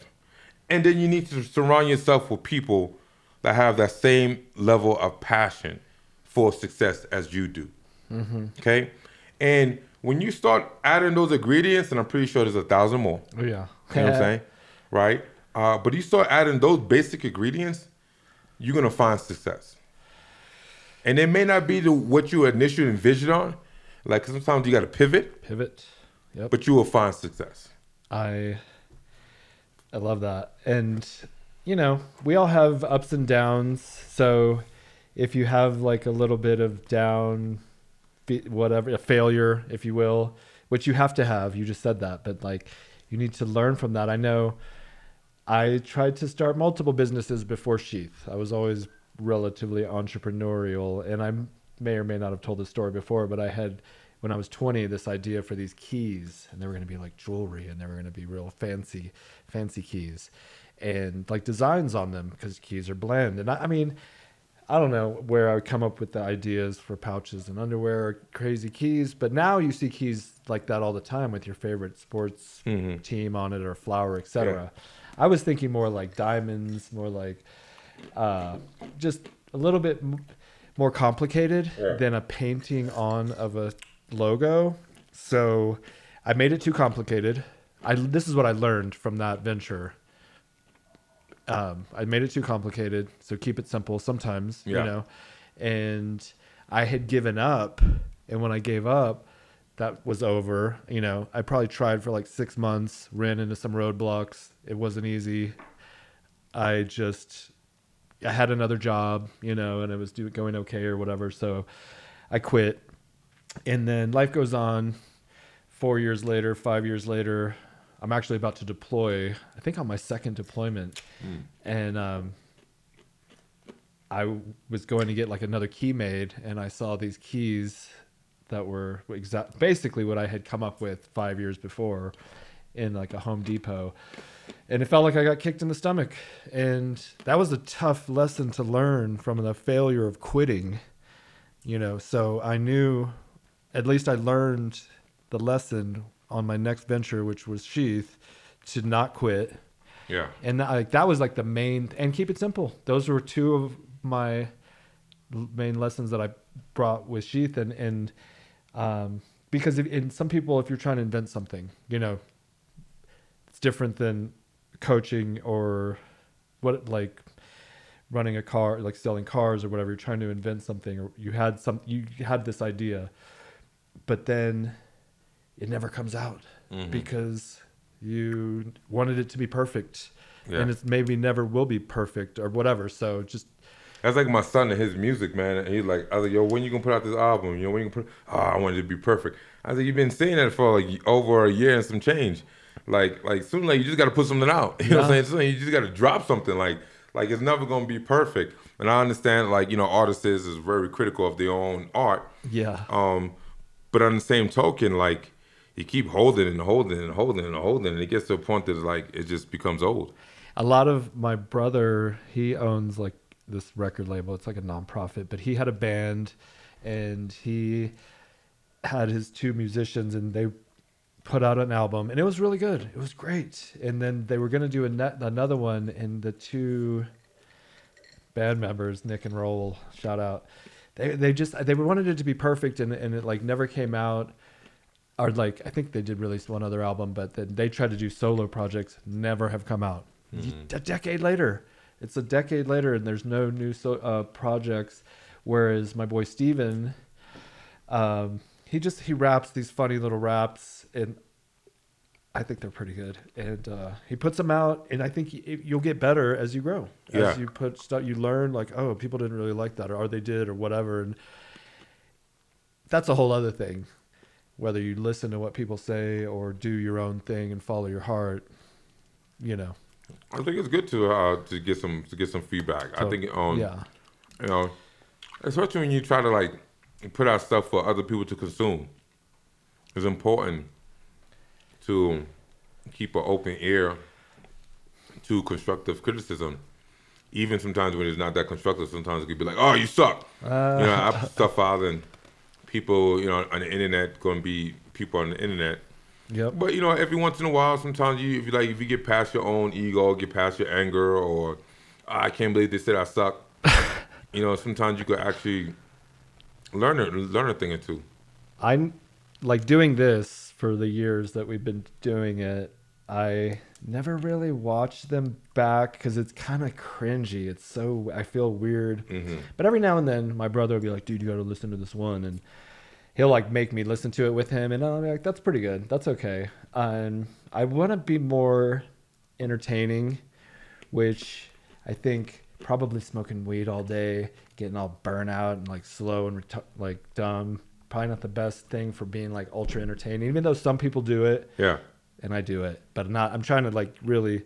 And then you need to surround yourself with people that have that same level of passion for success as you do. Okay? And when you start adding those ingredients, and I'm pretty sure there's a thousand more, Oh yeah. you know what I'm saying? Right? Uh, but you start adding those basic ingredients, you're gonna find success. And it may not be the what you initially envisioned on. Like sometimes you gotta pivot, Pivot. Yep. but you will find success. I I love that. And you know, we all have ups and downs. So if you have like a little bit of down whatever, a failure, if you will, which you have to have, you just said that, but like you need to learn from that. I know I tried to start multiple businesses before Sheath. I was always relatively entrepreneurial, and I may or may not have told this story before, but I had, when I was 20, this idea for these keys, and they were going to be like jewelry, and they were going to be real fancy, fancy keys, and like designs on them because keys are bland. And I, I mean, I don't know where I would come up with the ideas for pouches and underwear, or crazy keys, but now you see keys like that all the time with your favorite sports mm-hmm. team on it or flower, etc. I was thinking more like diamonds, more like uh, just a little bit m- more complicated than a painting on of a logo. So I made it too complicated. I this is what I learned from that venture. Um, I made it too complicated, so keep it simple. Sometimes, Yeah. you know, and I had given up, and when I gave up, that was over. You know, I probably tried for like six months, ran into some roadblocks. It wasn't easy. I just I had another job, you know, and it was do, going okay or whatever. So I quit. And then life goes on. Four years later, five years later, I'm actually about to deploy. I think on my second deployment, and um, I was going to get like another key made, and I saw these keys that were exact basically what I had come up with five years before in like a Home Depot. And it felt like I got kicked in the stomach. And that was a tough lesson to learn from the failure of quitting, you know. So I knew, at least I learned the lesson on my next venture, which was Sheath, to not quit. Yeah. And like that was like the main, and keep it simple. Those were two of my main lessons that I brought with Sheath. And, and, um, because if, in some people, if you're trying to invent something, you know, different than coaching or what like running a car like selling cars or whatever you're trying to invent something or you had some you had this idea but then it never comes out mm-hmm. because you wanted it to be perfect Yeah. and it's maybe never will be perfect or whatever so just That's like my son and his music, man. And he's like, I was like, yo, when you gonna put out this album? You know, when you gonna put? Oh, I wanted it to be perfect. I was like, you've been saying that for like over a year and some change. Like, like soon, like you just got to put something out. [laughs] You know what I'm saying? Soon you just got to drop something. Like, like it's never gonna be perfect. And I understand, like you know, artists is, is very critical of their own art. yeah Um, but on the same token, like you keep holding and holding and holding and holding, and it gets to a point that like it just becomes old. a lot of my brother he owns like this record label it's like a nonprofit but he had a band and he had his two musicians and they put out an album and it was really good. It was great. And then they were going to do a net, another one and the two band members nick and roll shout out they, they just they wanted it to be perfect and, and it like never came out. Or like I think they did release one other album, but then they tried to do solo projects, never have come out. A decade later, it's a decade later, and there's no new so, uh, projects. Whereas my boy Steven, um, he just he raps these funny little raps, and I think they're pretty good. And uh, he puts them out, and I think you'll get better as you grow. Yeah. As you put stuff, you learn like, oh, people didn't really like that, or they did, or whatever, and that's a whole other thing whether you listen to what people say or do your own thing and follow your heart you know I think it's good to uh, to get some to get some feedback. I think um yeah you know, especially when you try to like put out stuff for other people to consume, it's important to keep an open ear to constructive criticism. Even sometimes when it's not that constructive, sometimes it could be like, "Oh, you suck." you know, I put stuff out and people, you know, on the internet going to be people on the internet. yep But you know, every once in a while, sometimes you, if you like, if you get past your own ego, get past your anger, or "Ah, I can't believe they said I suck. [laughs] you know, sometimes you could actually learn a learn a thing or two. i'm like doing this for the years that we've been doing it i never really watched them back because it's kind of cringy. It's so i feel weird. Mm-hmm. But every now and then my brother will be like dude you gotta listen to this one and he'll like make me listen to it with him and i'll be like that's pretty good. That's okay. And i want to be more entertaining which i think probably smoking weed all day getting all burnout and like slow and retu- like dumb probably not the best thing for being like ultra entertaining even though some people do it Yeah, and I do it, but not. I'm trying to like really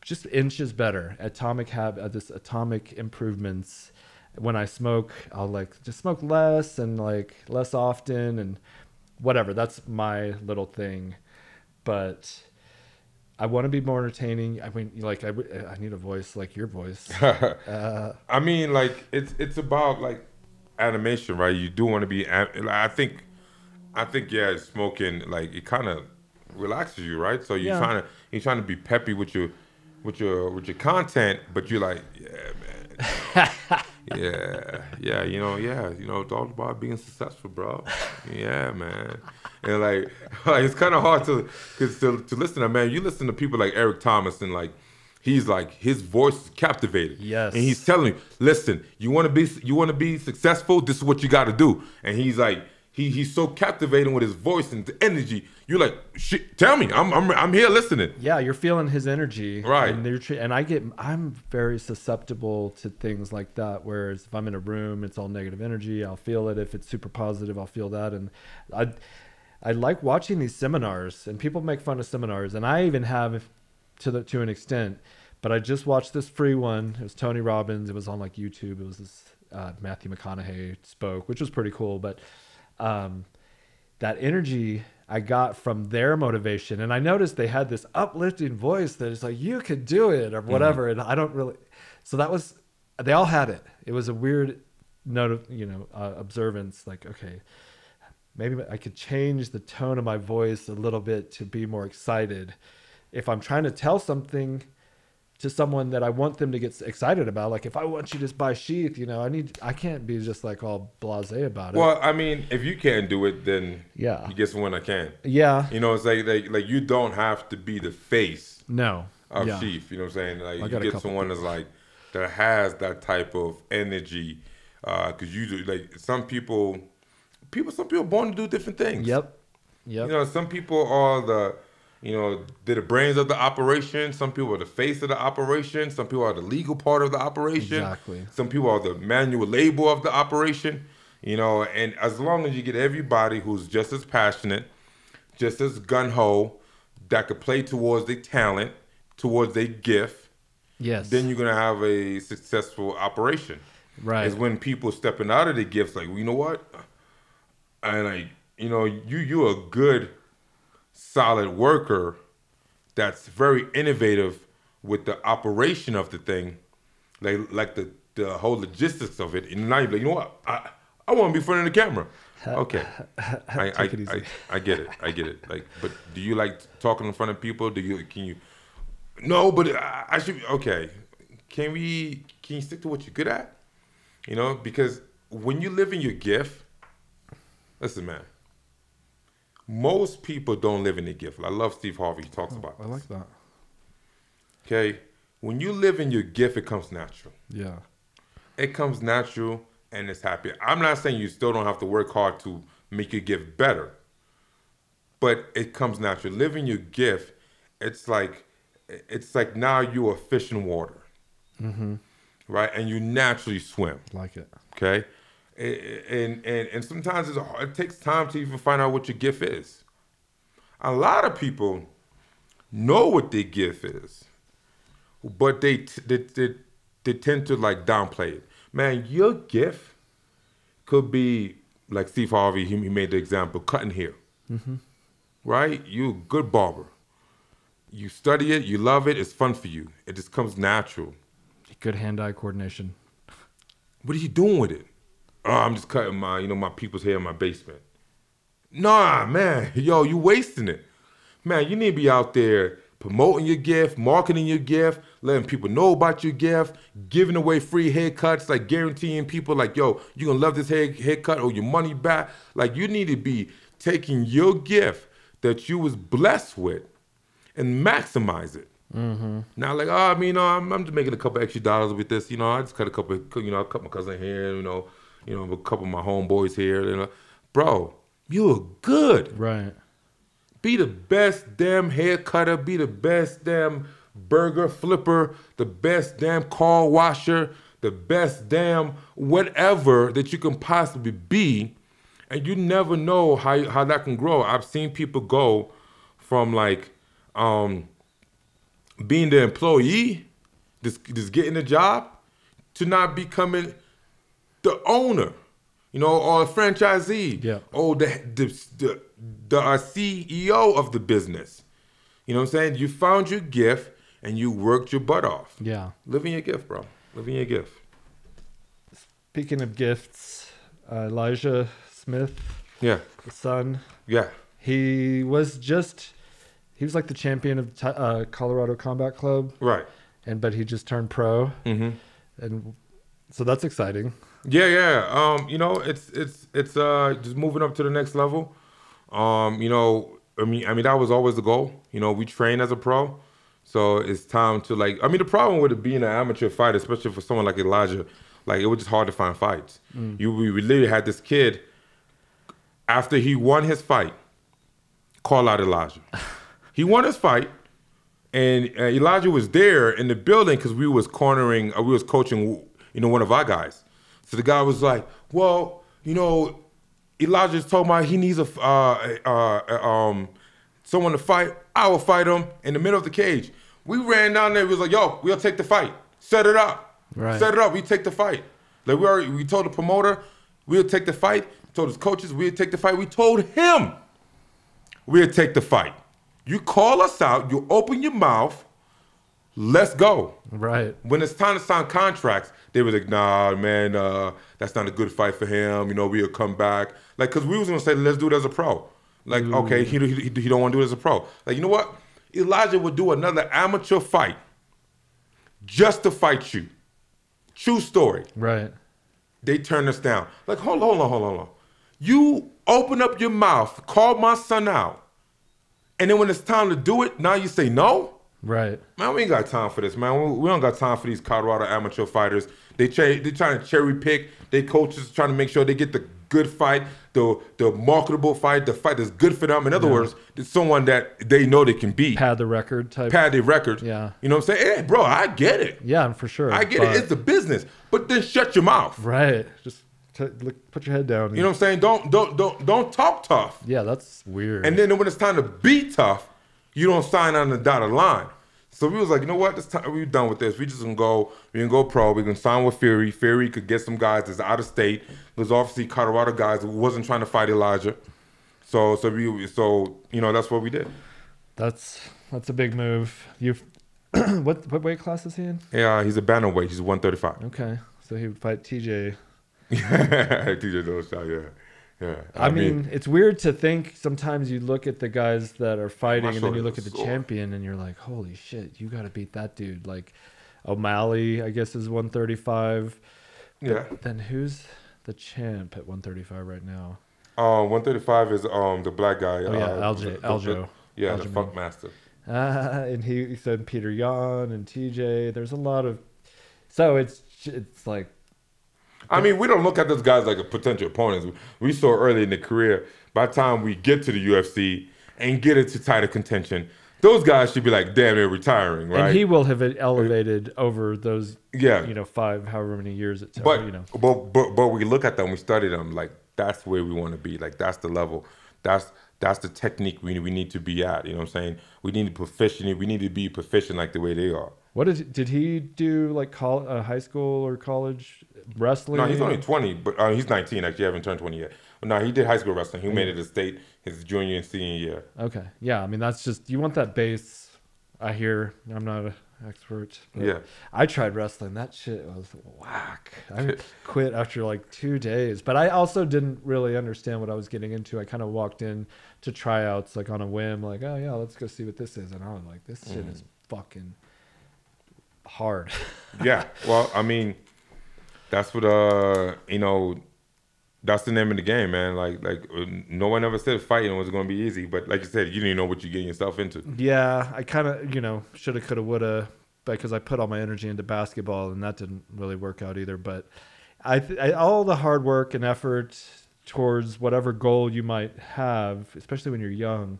just inches better. Atomic have uh, this atomic improvements. When I smoke, I'll like just smoke less and like less often and whatever. That's my little thing, but I want to be more entertaining. I mean, like I, I need a voice like your voice. [laughs] Uh, uh, I mean, like it's it's about like animation, right? You do want to be. Like, I think, I think yeah, smoking like it kind of relaxes you, right? So you're Yeah. trying to you're trying to be peppy with your with your with your content, but you're like, yeah, man. [laughs] yeah, yeah, you know, yeah, you know, it's all about being successful, bro. Yeah, man. And like, [laughs] like it's kind of hard to, cause to to listen to man. You listen to people like Eric Thomas and like, he's like his voice is captivating. Yes. And he's telling you, listen, you want to be you want to be successful. This is what you got to do. And he's like. He, he's so captivating with his voice and the energy. You're like, shit, tell me, I'm, I'm, I'm here listening. yeah, you're feeling his energy, Right. And, tre- and I get, I'm very susceptible to things like that. Whereas if I'm in a room, it's all negative energy. I'll feel it. If it's super positive, I'll feel that. And I, I like watching these seminars, and people make fun of seminars, and I even have, to the to an extent, But I just watched this free one. It was Tony Robbins. It was on like YouTube. It was this uh, Matthew McConaughey spoke, which was pretty cool. But um, that energy I got from their motivation, and I noticed they had this uplifting voice that is like, "You could do it" or whatever. And I don't really. So that was. They all had it. It was a weird note of you know uh, observance. Like, okay, maybe I could change the tone of my voice a little bit to be more excited. If I'm trying to tell something to someone that I want them to get excited about, like if I want you to buy sheath, you know, I need, I can't be just like all blasé about it. Well, I mean, if you can't do it, then Yeah. you get someone that can. yeah, You know, it's like like, like you don't have to be the face no, of yeah. Sheath. You know what I'm saying? Like you get someone that's like that has that type of energy. Uh, because you do like some people, people, some people born to do different things. Yep, yep, You know, some people are the, you know, they're the brains of the operation. Some people are the face of the operation. Some people are the legal part of the operation. Exactly. Some people are the manual labor of the operation. You know, and as long as you get everybody who's just as passionate, just as gun ho, that could play towards their talent, towards their gift, yes. then you're gonna have a successful operation. right. Is when people stepping out of their gifts, like, well, you know what? And I, you know, you you're a good, solid worker that's very innovative with the operation of the thing, like like the the whole logistics of it. And now you're like, you know what? I I want to be in front of the camera. Okay, [laughs] I I, I. I get it. I get it. Like, but do you like talking in front of people? Do you can you? No, but I, I should. Okay, can we? Can you stick to what you're good at? You know, because when you live in your gift, listen, man. Most people don't live in their gift. I love Steve Harvey. He talks oh, about. I like that. Okay, when you live in your gift, it comes natural. Yeah. It comes natural and it's happy. I'm not saying you still don't have to work hard to make your gift better, but it comes natural. Living your gift, it's like it's like now you're a fish in water, mm-hmm. right? And you naturally swim. Like it. Okay, and and and sometimes it's, hard- it takes time to even find out what your gift is. A lot of people know what their gift is, but they they, they, they tend to like downplay it. Man, your gift could be like Steve Harvey. He, he made the example cutting hair, mm-hmm. right? You're a good barber. You study it, you love it, it's fun for you. It just comes natural. Good hand-eye coordination. What are you doing with it? Oh, I'm just cutting my, you know, my people's hair in my basement. Nah, man, [laughs] yo, you wasting it. Man, you need to be out there promoting your gift, marketing your gift, letting people know about your gift, giving away free haircuts, like guaranteeing people, like, yo, you're gonna love this hair haircut or your money back. Like, you need to be taking your gift that you was blessed with and maximize it. Mm-hmm. Now, like, oh, I mean, no, I'm, I'm just making a couple extra dollars with this. You know, I just cut a couple, you know, I cut my cousin hair, you know, you know, a couple of my homeboys here. You know, bro, you are good. Right. Be the best damn hair cutter. Be the best damn burger flipper. The best damn car washer. The best damn whatever that you can possibly be. And you never know how how that can grow. I've seen people go from like um being the employee, just just getting a job, to not becoming the owner, you know, or a franchisee, Yeah. or the the the, the uh, CEO of the business. You know what I'm saying? You found your gift and you worked your butt off. Yeah. Living your gift, bro. Living your gift. Speaking of gifts, uh, Elijah Smith, Yeah, the son, yeah. he was just he was like the champion of t- uh, Colorado Combat Club, Right. and but he just turned pro, Mm-hmm. and so that's exciting. Yeah, yeah. Um, you know, it's it's it's uh just moving up to the next level. Um, you know, I mean, I mean that was always the goal. You know, we train as a pro, so it's time to like. I mean, the problem with it being an amateur fighter, especially for someone like Elijah, like it was just hard to find fights. You we, we literally had this kid after he won his fight, call out Elijah. [laughs] he won his fight, and uh, Elijah was there in the building because we was cornering, uh, we was coaching, you know, one of our guys. So the guy was like, "Well, you know, Elijah's talking about he needs a uh, uh, uh, um someone to fight. I will fight him in the middle of the cage. We ran down there. We was like, "Yo, we'll take the fight. Set it up. Right. Set it up. We take the fight." Like we already, we told the promoter we'll take the fight. Told his coaches we'll take the fight. We told him we'll take the fight. You call us out. You open your mouth. Let's go. Right. When it's time to sign contracts, they were like, "Nah, man, uh, that's not a good fight for him. You know, we'll come back." Like, cause we was gonna say, "Let's do it as a pro." Like, okay, he, he he don't want to do it as a pro. Like, you know what? Elijah would do another amateur fight just to fight you. True story. Right. They turned us down. Like, hold on, hold on, hold on, hold on. You open up your mouth, call my son out, and then when it's time to do it, now you say no. Right. Man, we ain't got time for this, man. We, don't got time for these Colorado amateur fighters. They ch- they trying to cherry pick. They coaches trying to make sure they get the good fight, the the marketable fight, the fight that's good for them. In other words, it's someone that they know they can beat, Pad the record type. pad the record. Yeah. you know what I'm saying? Hey, bro, I get it. Yeah, I'm for sure. I get but- it. It's a business, but then shut your mouth. right. Just t- look, put your head down. You know what I'm saying? Don't don't don't don't talk tough. Yeah, that's weird. And then when it's time to be tough, you don't sign on the dotted line. So we was like, you know what? This time we done with this. We just gonna go. We can go pro. We can sign with Fury. Fury could get some guys that's out of state. There's obviously Colorado guys who wasn't trying to fight Elijah. So so we so you know that's what we did. that's that's a big move. You, [clears throat] what what weight class is he in? Yeah, he's a bantamweight. He's 135. Okay, so he would fight TJ. [laughs] TJ Dillashaw, yeah, yeah. I, mean, it's weird to think sometimes you look at the guys that are fighting and then you look at the champion and you're like, holy shit, you got to beat that dude. Like O'Malley, I guess, is 135. yeah. Then who's the champ at 135 right now? Um, 135 is um the black guy. Oh, yeah, uh, Aljo- Aljo. Yeah, the. Funk Master. Uh, and he, he said Petr Yan and TJ. There's a lot of. So it's it's like I mean, we don't look at those guys like a potential opponents. We saw early in the career. By the time we get to the UFC and get into title contention, those guys should be like, damn, they're retiring, right? and he will have elevated over those Yeah. you know five however many years it took. but, you know but but but we look at them, we study them, like that's where we want to be. Like that's the level. That's that's the technique we we need to be at. You know what I'm saying? We need to proficient. We need to be proficient like the way they are. What did did he do? Like col- uh, high school or college wrestling? No, he's only 20, but uh, he's 19. Actually, haven't turned 20 yet. But no, he did high school wrestling. He made it to state his junior and senior year. Okay, yeah. I mean, that's just you want that base. I hear. I'm not an expert. Yeah. I tried wrestling. That shit was whack. I quit after like two days. But I also didn't really understand what I was getting into. I kind of walked in to tryouts like on a whim, like, oh yeah, let's go see what this is. And I was like, this shit Mm. is fucking hard. [laughs] yeah. Well, I mean, that's what uh, you know, that's the name of the game, man. Like, like uh, no one ever said fighting was going to be easy, but like you said, you didn't know what you're getting yourself into. Yeah, I kind of, you know, shoulda, coulda, woulda, because I put all my energy into basketball, and that didn't really work out either. But I, th- I all the hard work and effort towards whatever goal you might have, especially when you're young,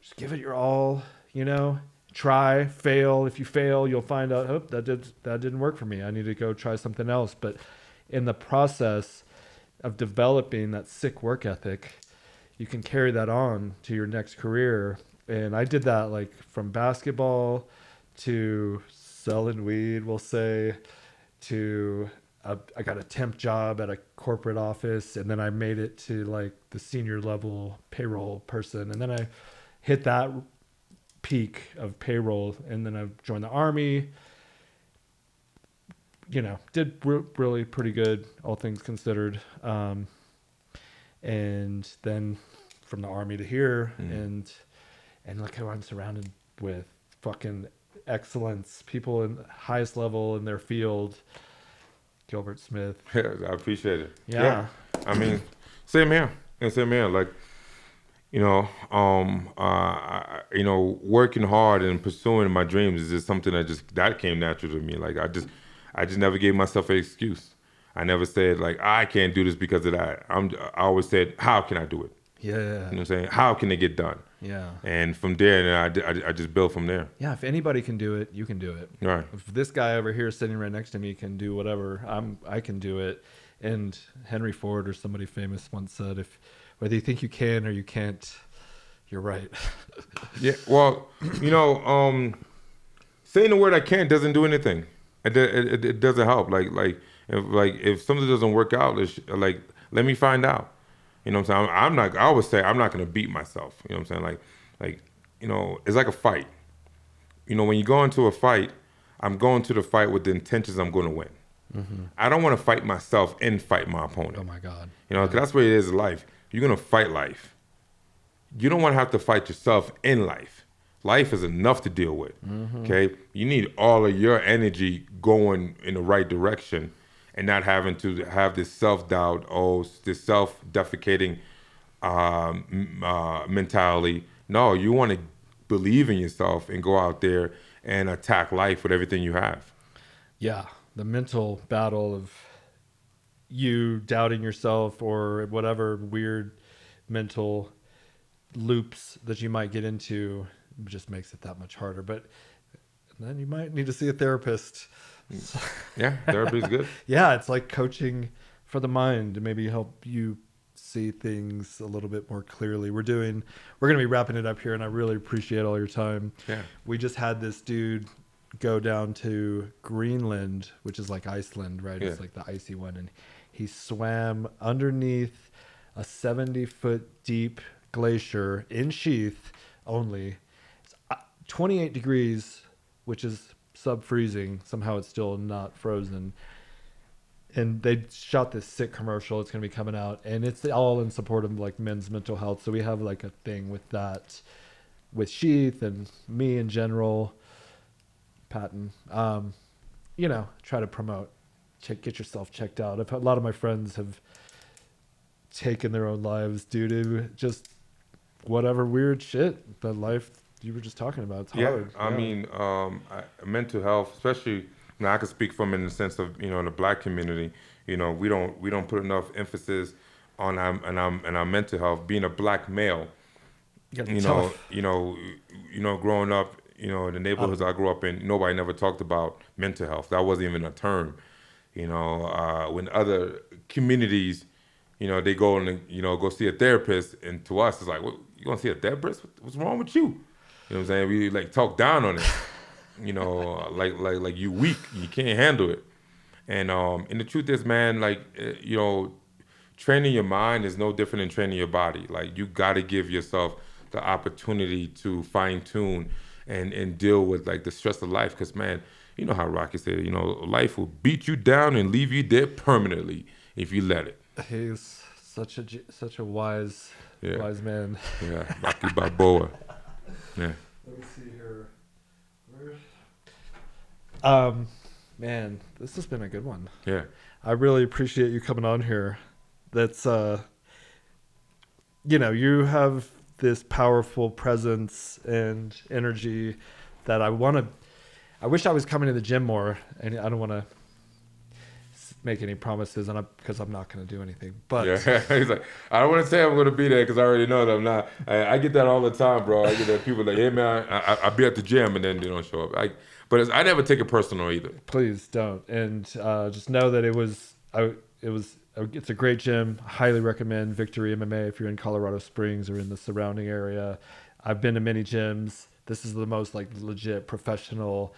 just give it your all. You know, try, fail. If you fail, you'll find out, oh, that did that didn't work for me. I need to go try something else. But in the process of developing that sick work ethic, you can carry that on to your next career. And I did that like from basketball to selling weed, we'll say, to a, I got a temp job at a corporate office, and then I made it to like the senior level payroll person, and then I hit that peak of payroll, and then I joined the army. You know, did re- really pretty good, all things considered. Um, and then from the army to here, and and look how I'm surrounded with fucking excellence, people in highest level in their field. Gilbert Smith. [laughs] I appreciate it. Yeah. I mean, same here. And same here. Like, you know, um, uh, you know, working hard and pursuing my dreams is just something that just that came natural to me. Like, I just, I just never gave myself an excuse. I never said like I can't do this because of that. I'm. I always said, how can I do it? Yeah. You know what I'm saying? How can it get done? Yeah. And from there, and I, I, I just built from there. Yeah. If anybody can do it, you can do it. Right. If this guy over here sitting right next to me can do whatever, I'm I can do it. And Henry Ford or somebody famous once said, if whether you think you can or you can't, you're right. [laughs] Yeah. Well, you know, um, saying the word I can't doesn't do anything. It, it, it doesn't help. Like like if like if something doesn't work out, like let me find out. You know what I'm saying? I'm, I'm not. I always say I'm not gonna beat myself. You know what I'm saying? Like like you know, it's like a fight. You know, when you go into a fight, I'm going to the fight with the intentions I'm going to win. Mm-hmm. I don't want to fight myself and fight my opponent. Oh my God. You know, yeah. that's what it is in life. You're going to fight life. You don't want to have to fight yourself in life. Life is enough to deal with. Mm-hmm. Okay. You need all of your energy going in the right direction and not having to have this self doubt or this self defecating um, uh, mentality. No, you want to believe in yourself and go out there and attack life with everything you have. Yeah, the mental battle of you doubting yourself or whatever weird mental loops that you might get into just makes it that much harder. But then you might need to see a therapist. Yeah, therapy is good. [laughs] yeah, it's like coaching for the mind to maybe help you see things a little bit more clearly. We're doing, we're going to be wrapping it up here, and I really appreciate all your time. Yeah. We just had this dude go down to Greenland, which is like Iceland, right? Yeah. It's like the icy one. And he swam underneath a 70 foot deep glacier in sheath only. It's uh, 28 degrees, which is sub freezing. Somehow it's still not frozen and they shot this sick commercial. It's gonna be coming out, and it's all in support of like men's mental health. So we have like a thing with that, with Sheath and me in general, Patton. Um, you know, try to promote, check, get yourself checked out. I've, a lot of my friends have taken their own lives due to just whatever weird shit that life you were just talking about. It's yeah, hard. I yeah. mean, um, I, mental health, especially now I can speak from in the sense of you know in the black community, you know we don't we don't put enough emphasis on our and our and our mental health. Being a black male, you, you know, you know, you know, growing up, you know, in the neighborhoods um, I grew up in, nobody never talked about mental health. That wasn't even a term. You know, uh, when other communities, you know, they go and you know go see a therapist, and to us it's like, what, you gonna see a therapist? What's wrong with you? You know what I'm saying? We like talk down on it [laughs] you know, like like like you weak, you can't handle it. And um, and the truth is, man, like eh, you know, training your mind is no different than training your body. Like you got to give yourself the opportunity to fine tune and and deal with like the stress of life. Because man, you know how Rocky said, you know, life will beat you down and leave you dead permanently if you let it. He's such a such a wise yeah. wise man. Yeah, Rocky Balboa. [laughs] Yeah. Let me see here. Um, man, this has been a good one. Yeah. I really appreciate you coming on here. That's uh you know, you have this powerful presence and energy that I want to I wish I was coming to the gym more and I don't want to make any promises and because I'm not going to do anything. But yeah, [laughs] he's like, I don't want to say I'm going to be there because I already know that I'm not. I, I, get that all the time, bro. I get that people like, hey man, I, I, will be at the gym and then they don't show up. I, but I never take it personal either. Please don't, and uh, just know that it was I, it was it's a great gym. Highly recommend Victory MMA if you're in Colorado Springs or in the surrounding area. I've been to many gyms. This is the most like legit professional,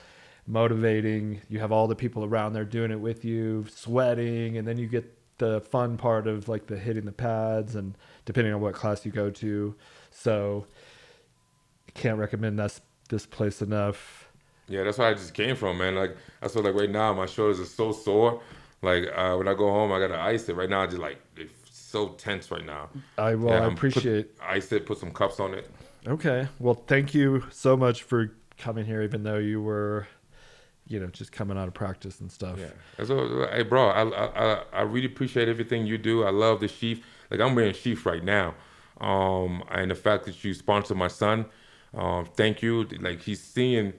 motivating. You have all the people around there doing it with you, sweating, and then you get the fun part of like the hitting the pads and depending on what class you go to. So can't recommend this this place enough. Yeah, that's where I just came from, man. Like I feel like right now my shoulders are so sore. Like uh, when I go home, I gotta ice it. Right now, I just like it's so tense right now. I well, yeah, I appreciate put, ice it, put some cups on it. Okay, well, thank you so much for coming here, even though you were, you know, just coming out of practice and stuff. Yeah, so hey, bro, I, I I really appreciate everything you do. I love the sheath. Like I'm wearing sheath right now, um, and the fact that you sponsor my son. Um, thank you. Like he's seeing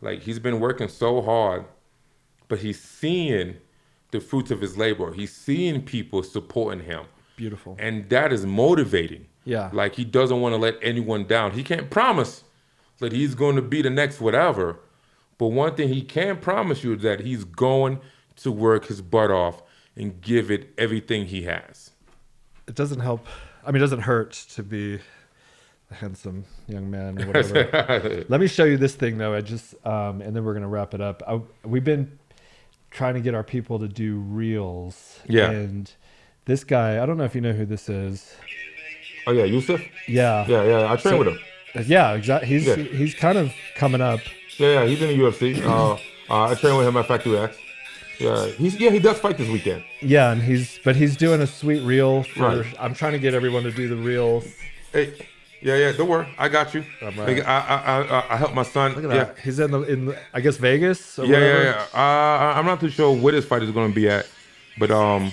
like he's been working so hard, but he's seeing the fruits of his labor. He's seeing people supporting him. Beautiful. And that is motivating. Yeah. Like he doesn't want to let anyone down. He can't promise that he's going to be the next whatever. But one thing he can promise you is that he's going to work his butt off and give it everything he has. It doesn't help. I mean, it doesn't hurt to be a handsome young man or whatever. [laughs] Let me show you this thing though. I just um, and then we're gonna wrap it up. I, we've been trying to get our people to do reels. Yeah. And this guy, I don't know if you know who this is. Oh yeah, Yusuf. Yeah. Yeah, yeah. I train So- with him. Yeah, exactly. He's Yeah. he's kind of coming up. Yeah, yeah. He's in the UFC. Uh, uh, I train with him at Factory X. Yeah, he's yeah he does fight this weekend. Yeah, and he's but he's doing a sweet reel for. Right. I'm trying to get everyone to do the reel. Hey, yeah, yeah. Don't worry, I got you. Right. I, I, I, I help my son. Look at yeah. that. He's in the in I guess Vegas. Or Yeah, whatever. yeah, yeah. Uh, I'm not too sure where this fight is going to be at, but um,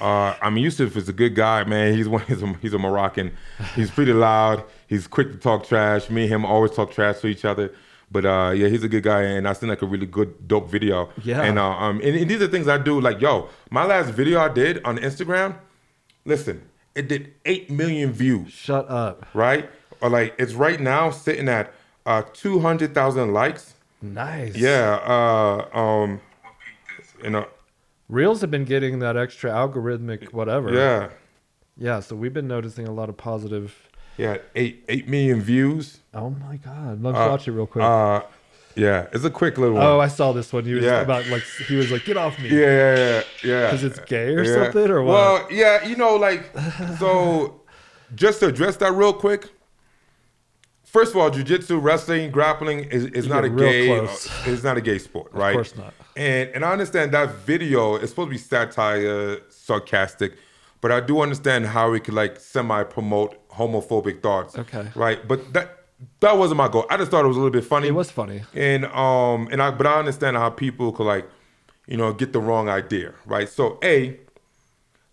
uh, I mean, Yusuf is a good guy, man. He's one. [laughs] He's a, he's a Moroccan. He's pretty loud. He's quick to talk trash. Me and him always talk trash to each other. But uh, yeah, he's a good guy, and I seen like a really good, dope video. Yeah. And uh, um, and, and these are things I do. Like, yo, my last video I did on Instagram. Listen, it did eight million views Shut up. right? Or like it's right now sitting at uh 200,000 likes. Nice. Yeah, uh um you know, Reels have been getting that extra algorithmic whatever. yeah. Yeah. So we've been noticing a lot of positive. Yeah, 8 8 million views. Oh my god. Let's Uh, watch it real quick. Uh yeah, it's a quick little one. oh, I saw this one. He was Yeah. about like he was like, "Get off me." yeah, yeah, yeah, Because it's gay or Yeah. something, or what? Well, yeah, you know like [laughs] so just to address that real quick. First of all, jiu-jitsu, wrestling, grappling is, is not a gay close. it's not a gay sport, right? Of course not. And and I understand that video is supposed to be satire, sarcastic, but I do understand how it could like semi promote homophobic thoughts. Okay. Right. But that that wasn't my goal. I just thought it was a little bit funny. It was funny. And um and I but I understand how people could like, you know, get the wrong idea, right? So A,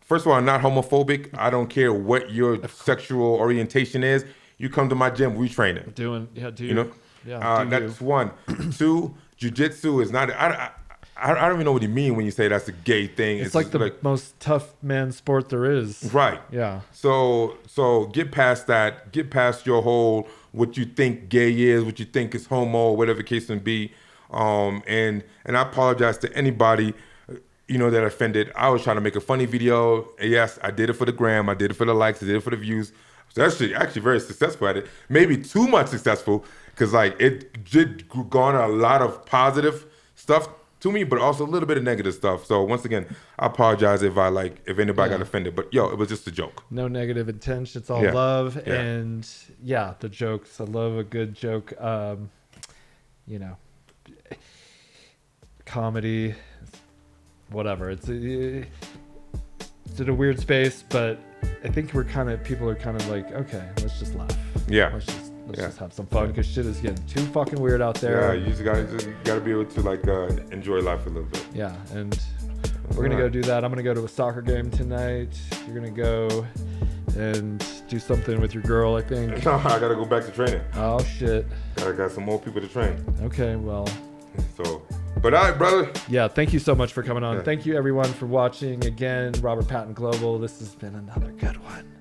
first of all, I'm not homophobic. I don't care what your sexual orientation is. You come to my gym, we train it. Doing yeah, do You know, yeah, uh, do that's you. one. [clears throat] Two, jujitsu is not. I, I, I don't even know what you mean when you say that's a gay thing. It's, like just the most tough man sport there is. right. Yeah. So so get past that. Get past your whole what you think gay is, what you think is homo, whatever the case may be. Um, and and I apologize to anybody, uh, you know, that offended. I was trying to make a funny video. Yes, I did it for the gram. I did it for the likes. I did it for the views. So actually actually very successful at it. Maybe too much successful because like it did garner a lot of positive stuff to me, but also a little bit of negative stuff. So once again, I apologize if I like if anybody got offended. But yo, it was just a joke. No negative intention. It's all Yeah. love Yeah. and yeah, the jokes. I love a good joke. Um, you know, comedy, whatever. It's uh, it's in a weird space, but I think we're kind of people are kind of like, okay, let's just laugh. Yeah. Let's just Yeah. just have some fun because shit is getting too fucking weird out there. Yeah, you just gotta just gotta be able to like uh, enjoy life a little bit. Yeah, and we're gonna go do that. I'm gonna go to a soccer game tonight. You're gonna go and do something with your girl, I think. [laughs] No, I gotta go back to training. Oh shit. I got some more people to train. Okay, well, So, but all right, brother. yeah. Thank you so much for coming on. Yeah. Thank you everyone for watching. Again, Robert Patton Global. This has been another good one.